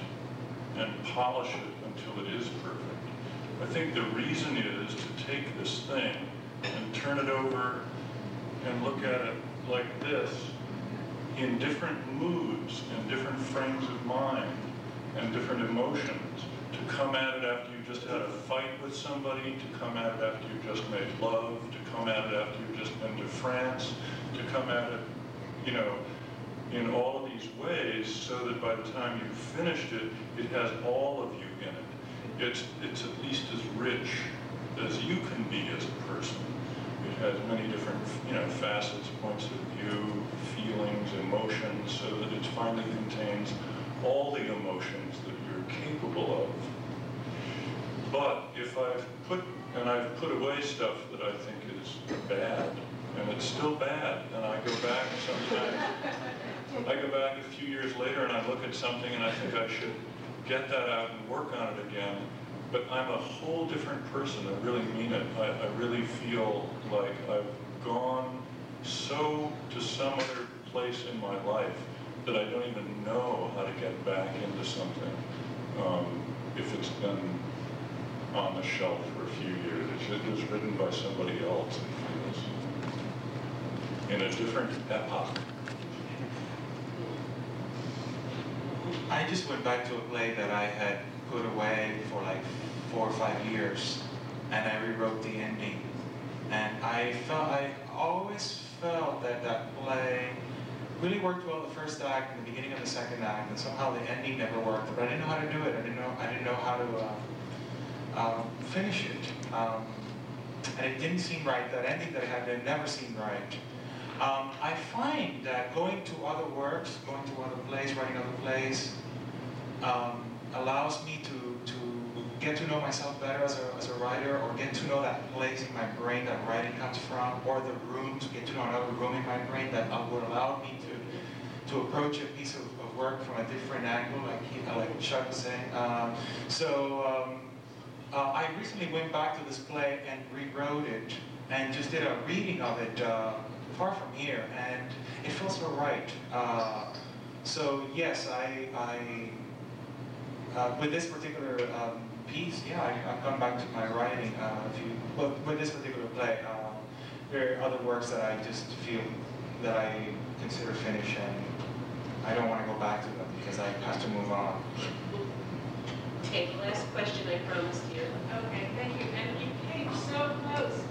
and polish it until it is perfect. I think the reason is to take this thing and turn it over and look at it like this in different moods and different frames of mind and different emotions to come at it after you just had a fight with somebody, to come at it after you just made love, to come at it after you've just been to France, to come at it, you know, in all of these ways so that by the time you've finished it, it has all of you in it. It's, it's at least as rich as you can be as a person. Has many different, you know, facets, points of view, feelings, emotions, so that it finally contains all the emotions that you're capable of. But if I've put, and I've put away stuff that I think is bad, and it's still bad, and I go back sometimes, I go back a few years later and I look at something and I think I should get that out and work on it again, but I'm a whole different person, I really mean it. I, I really feel like I've gone so to some other place in my life that I don't even know how to get back into something um, if it's been on the shelf for a few years. It was written by somebody else, it feels, in a different epoch. I just went back to a play that I had put away for like four or five years, and I rewrote the ending. And I felt, I always felt that that play really worked well the first act and the beginning of the second act, and somehow the ending never worked. But I didn't know how to do it. I didn't know, I didn't know how to uh, um, finish it. Um, and it didn't seem right. That ending that I had never seemed right. Um, I find that going to other works, going to other plays, writing other plays, um, allows me to, to get to know myself better as a, as a writer, or get to know that place in my brain that writing comes from, or the room, to get to know another room in my brain that uh, would allow me to, to approach a piece of, of work from a different angle, like, he, uh, like Chuck was saying. Um, so um, uh, I recently went back to this play and rewrote it, and just did a reading of it uh, far from here, and it feels so right. Uh, so yes, I, I uh, with this particular um, piece, yeah, I, have gone back to my writing. Uh, you, but with this particular play, uh, there are other works that I just feel that I consider finished, and I don't want to go back to them because I have to move on. Okay, last question I promised you. Okay, thank you. And you came so close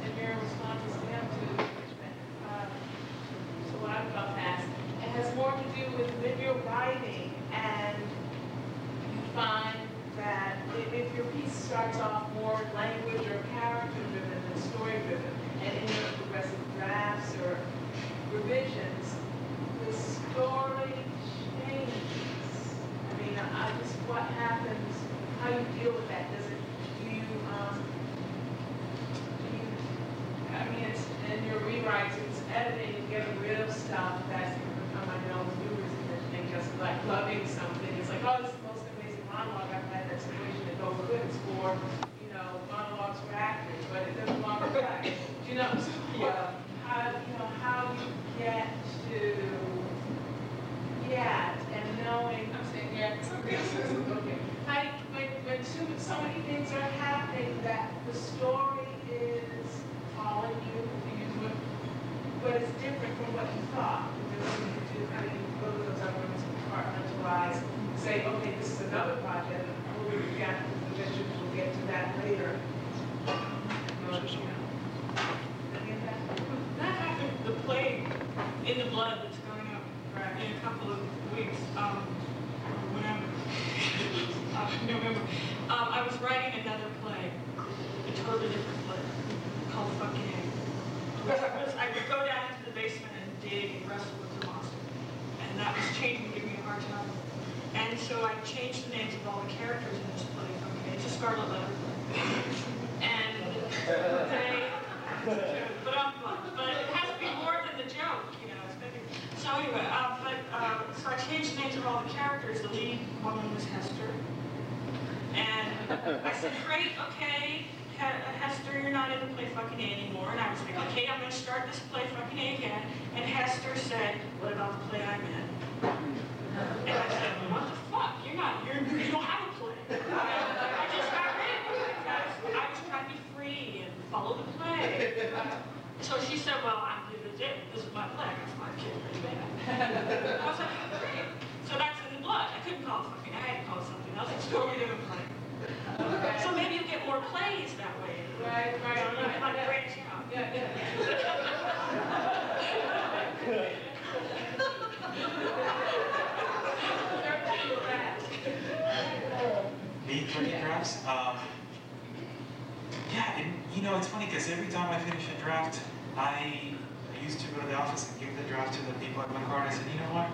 you know, it's funny because every time I finish a draft, I, I used to go to the office and give the draft to the people at McCarter. I said, you know what?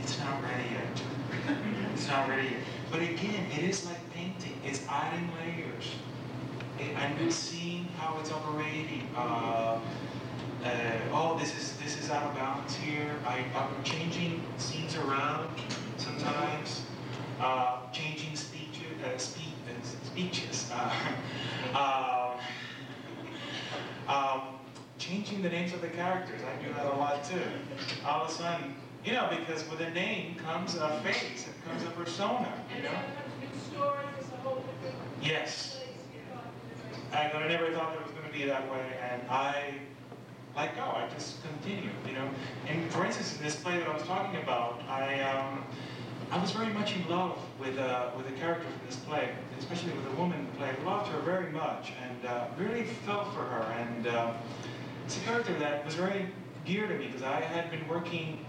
It's not ready yet. it's not ready yet. But again, it is like painting. It's adding layers. It, I'm seeing how it's operating. Uh, uh, oh, this is this is out of balance here. I, I'm changing scenes around sometimes, uh, changing speeches, uh, speech, uh, speeches. Um, changing the names of the characters. I do that a lot too. All of a sudden, you know, because with a name comes a face, it comes a persona. You know. sometimes with stories, a whole different Yes. place. you know, I I never thought that it was going to be that way, and I let go. I just continued, you know. And for instance, in this play that I was talking about, I um, I was very much in love with uh, with a character from this play, especially with a woman in the play. I loved her very much, and uh, really felt for her. And uh, it's a character that was very dear to me because I had been working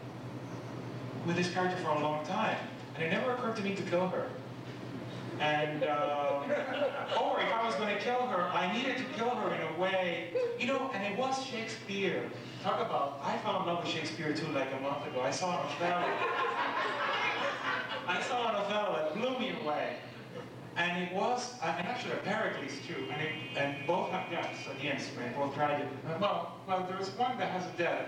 with this character for a long time, and it never occurred to me to kill her. And, uh, or if I was going to kill her, I needed to kill her in a way, you know, and it was Shakespeare. Talk about, I fell in love with Shakespeare too like a month ago. I saw Othello. I saw an Othello that blew me away. And it was, uh, and actually a Pericles too, and, it, and both have deaths at the end, right? both tragic. Uh, Well, well, was one that has a death,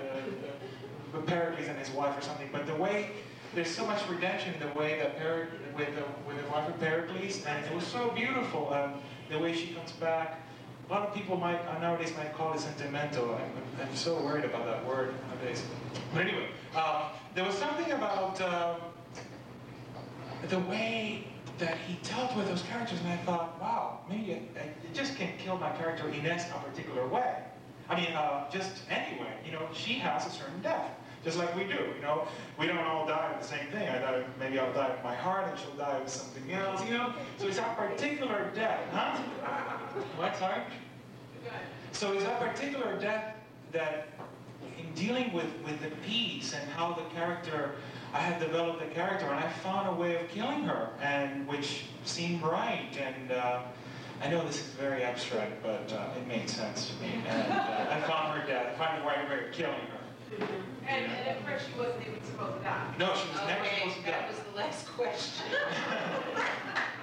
uh, uh, Pericles and his wife or something, but the way, there's so much redemption in the way that Peric, with the, with the wife of Pericles, and it was so beautiful, um, the way she comes back. A lot of people might, uh, nowadays might call it sentimental. I'm, I'm so worried about that word nowadays. But anyway, uh, there was something about, um, the way that he dealt with those characters, and I thought, wow, maybe it, it just can kill my character Inez a particular way. I mean, uh, just anyway, you know, she has a certain death, just like we do, you know. We don't all die of the same thing. I die, maybe I'll die of my heart, and she'll die of something else, you know. So it's a particular death, huh? What, sorry? So it's a particular death that, in dealing with, with the piece and how the character, I had developed the character and I found a way of killing her, and which seemed right. And uh, I know this is very abstract, but uh, it made sense to me. And uh, I found her death, found a way of killing her. And, and at first she wasn't even supposed to die. No, she was never supposed to die. that was the last question.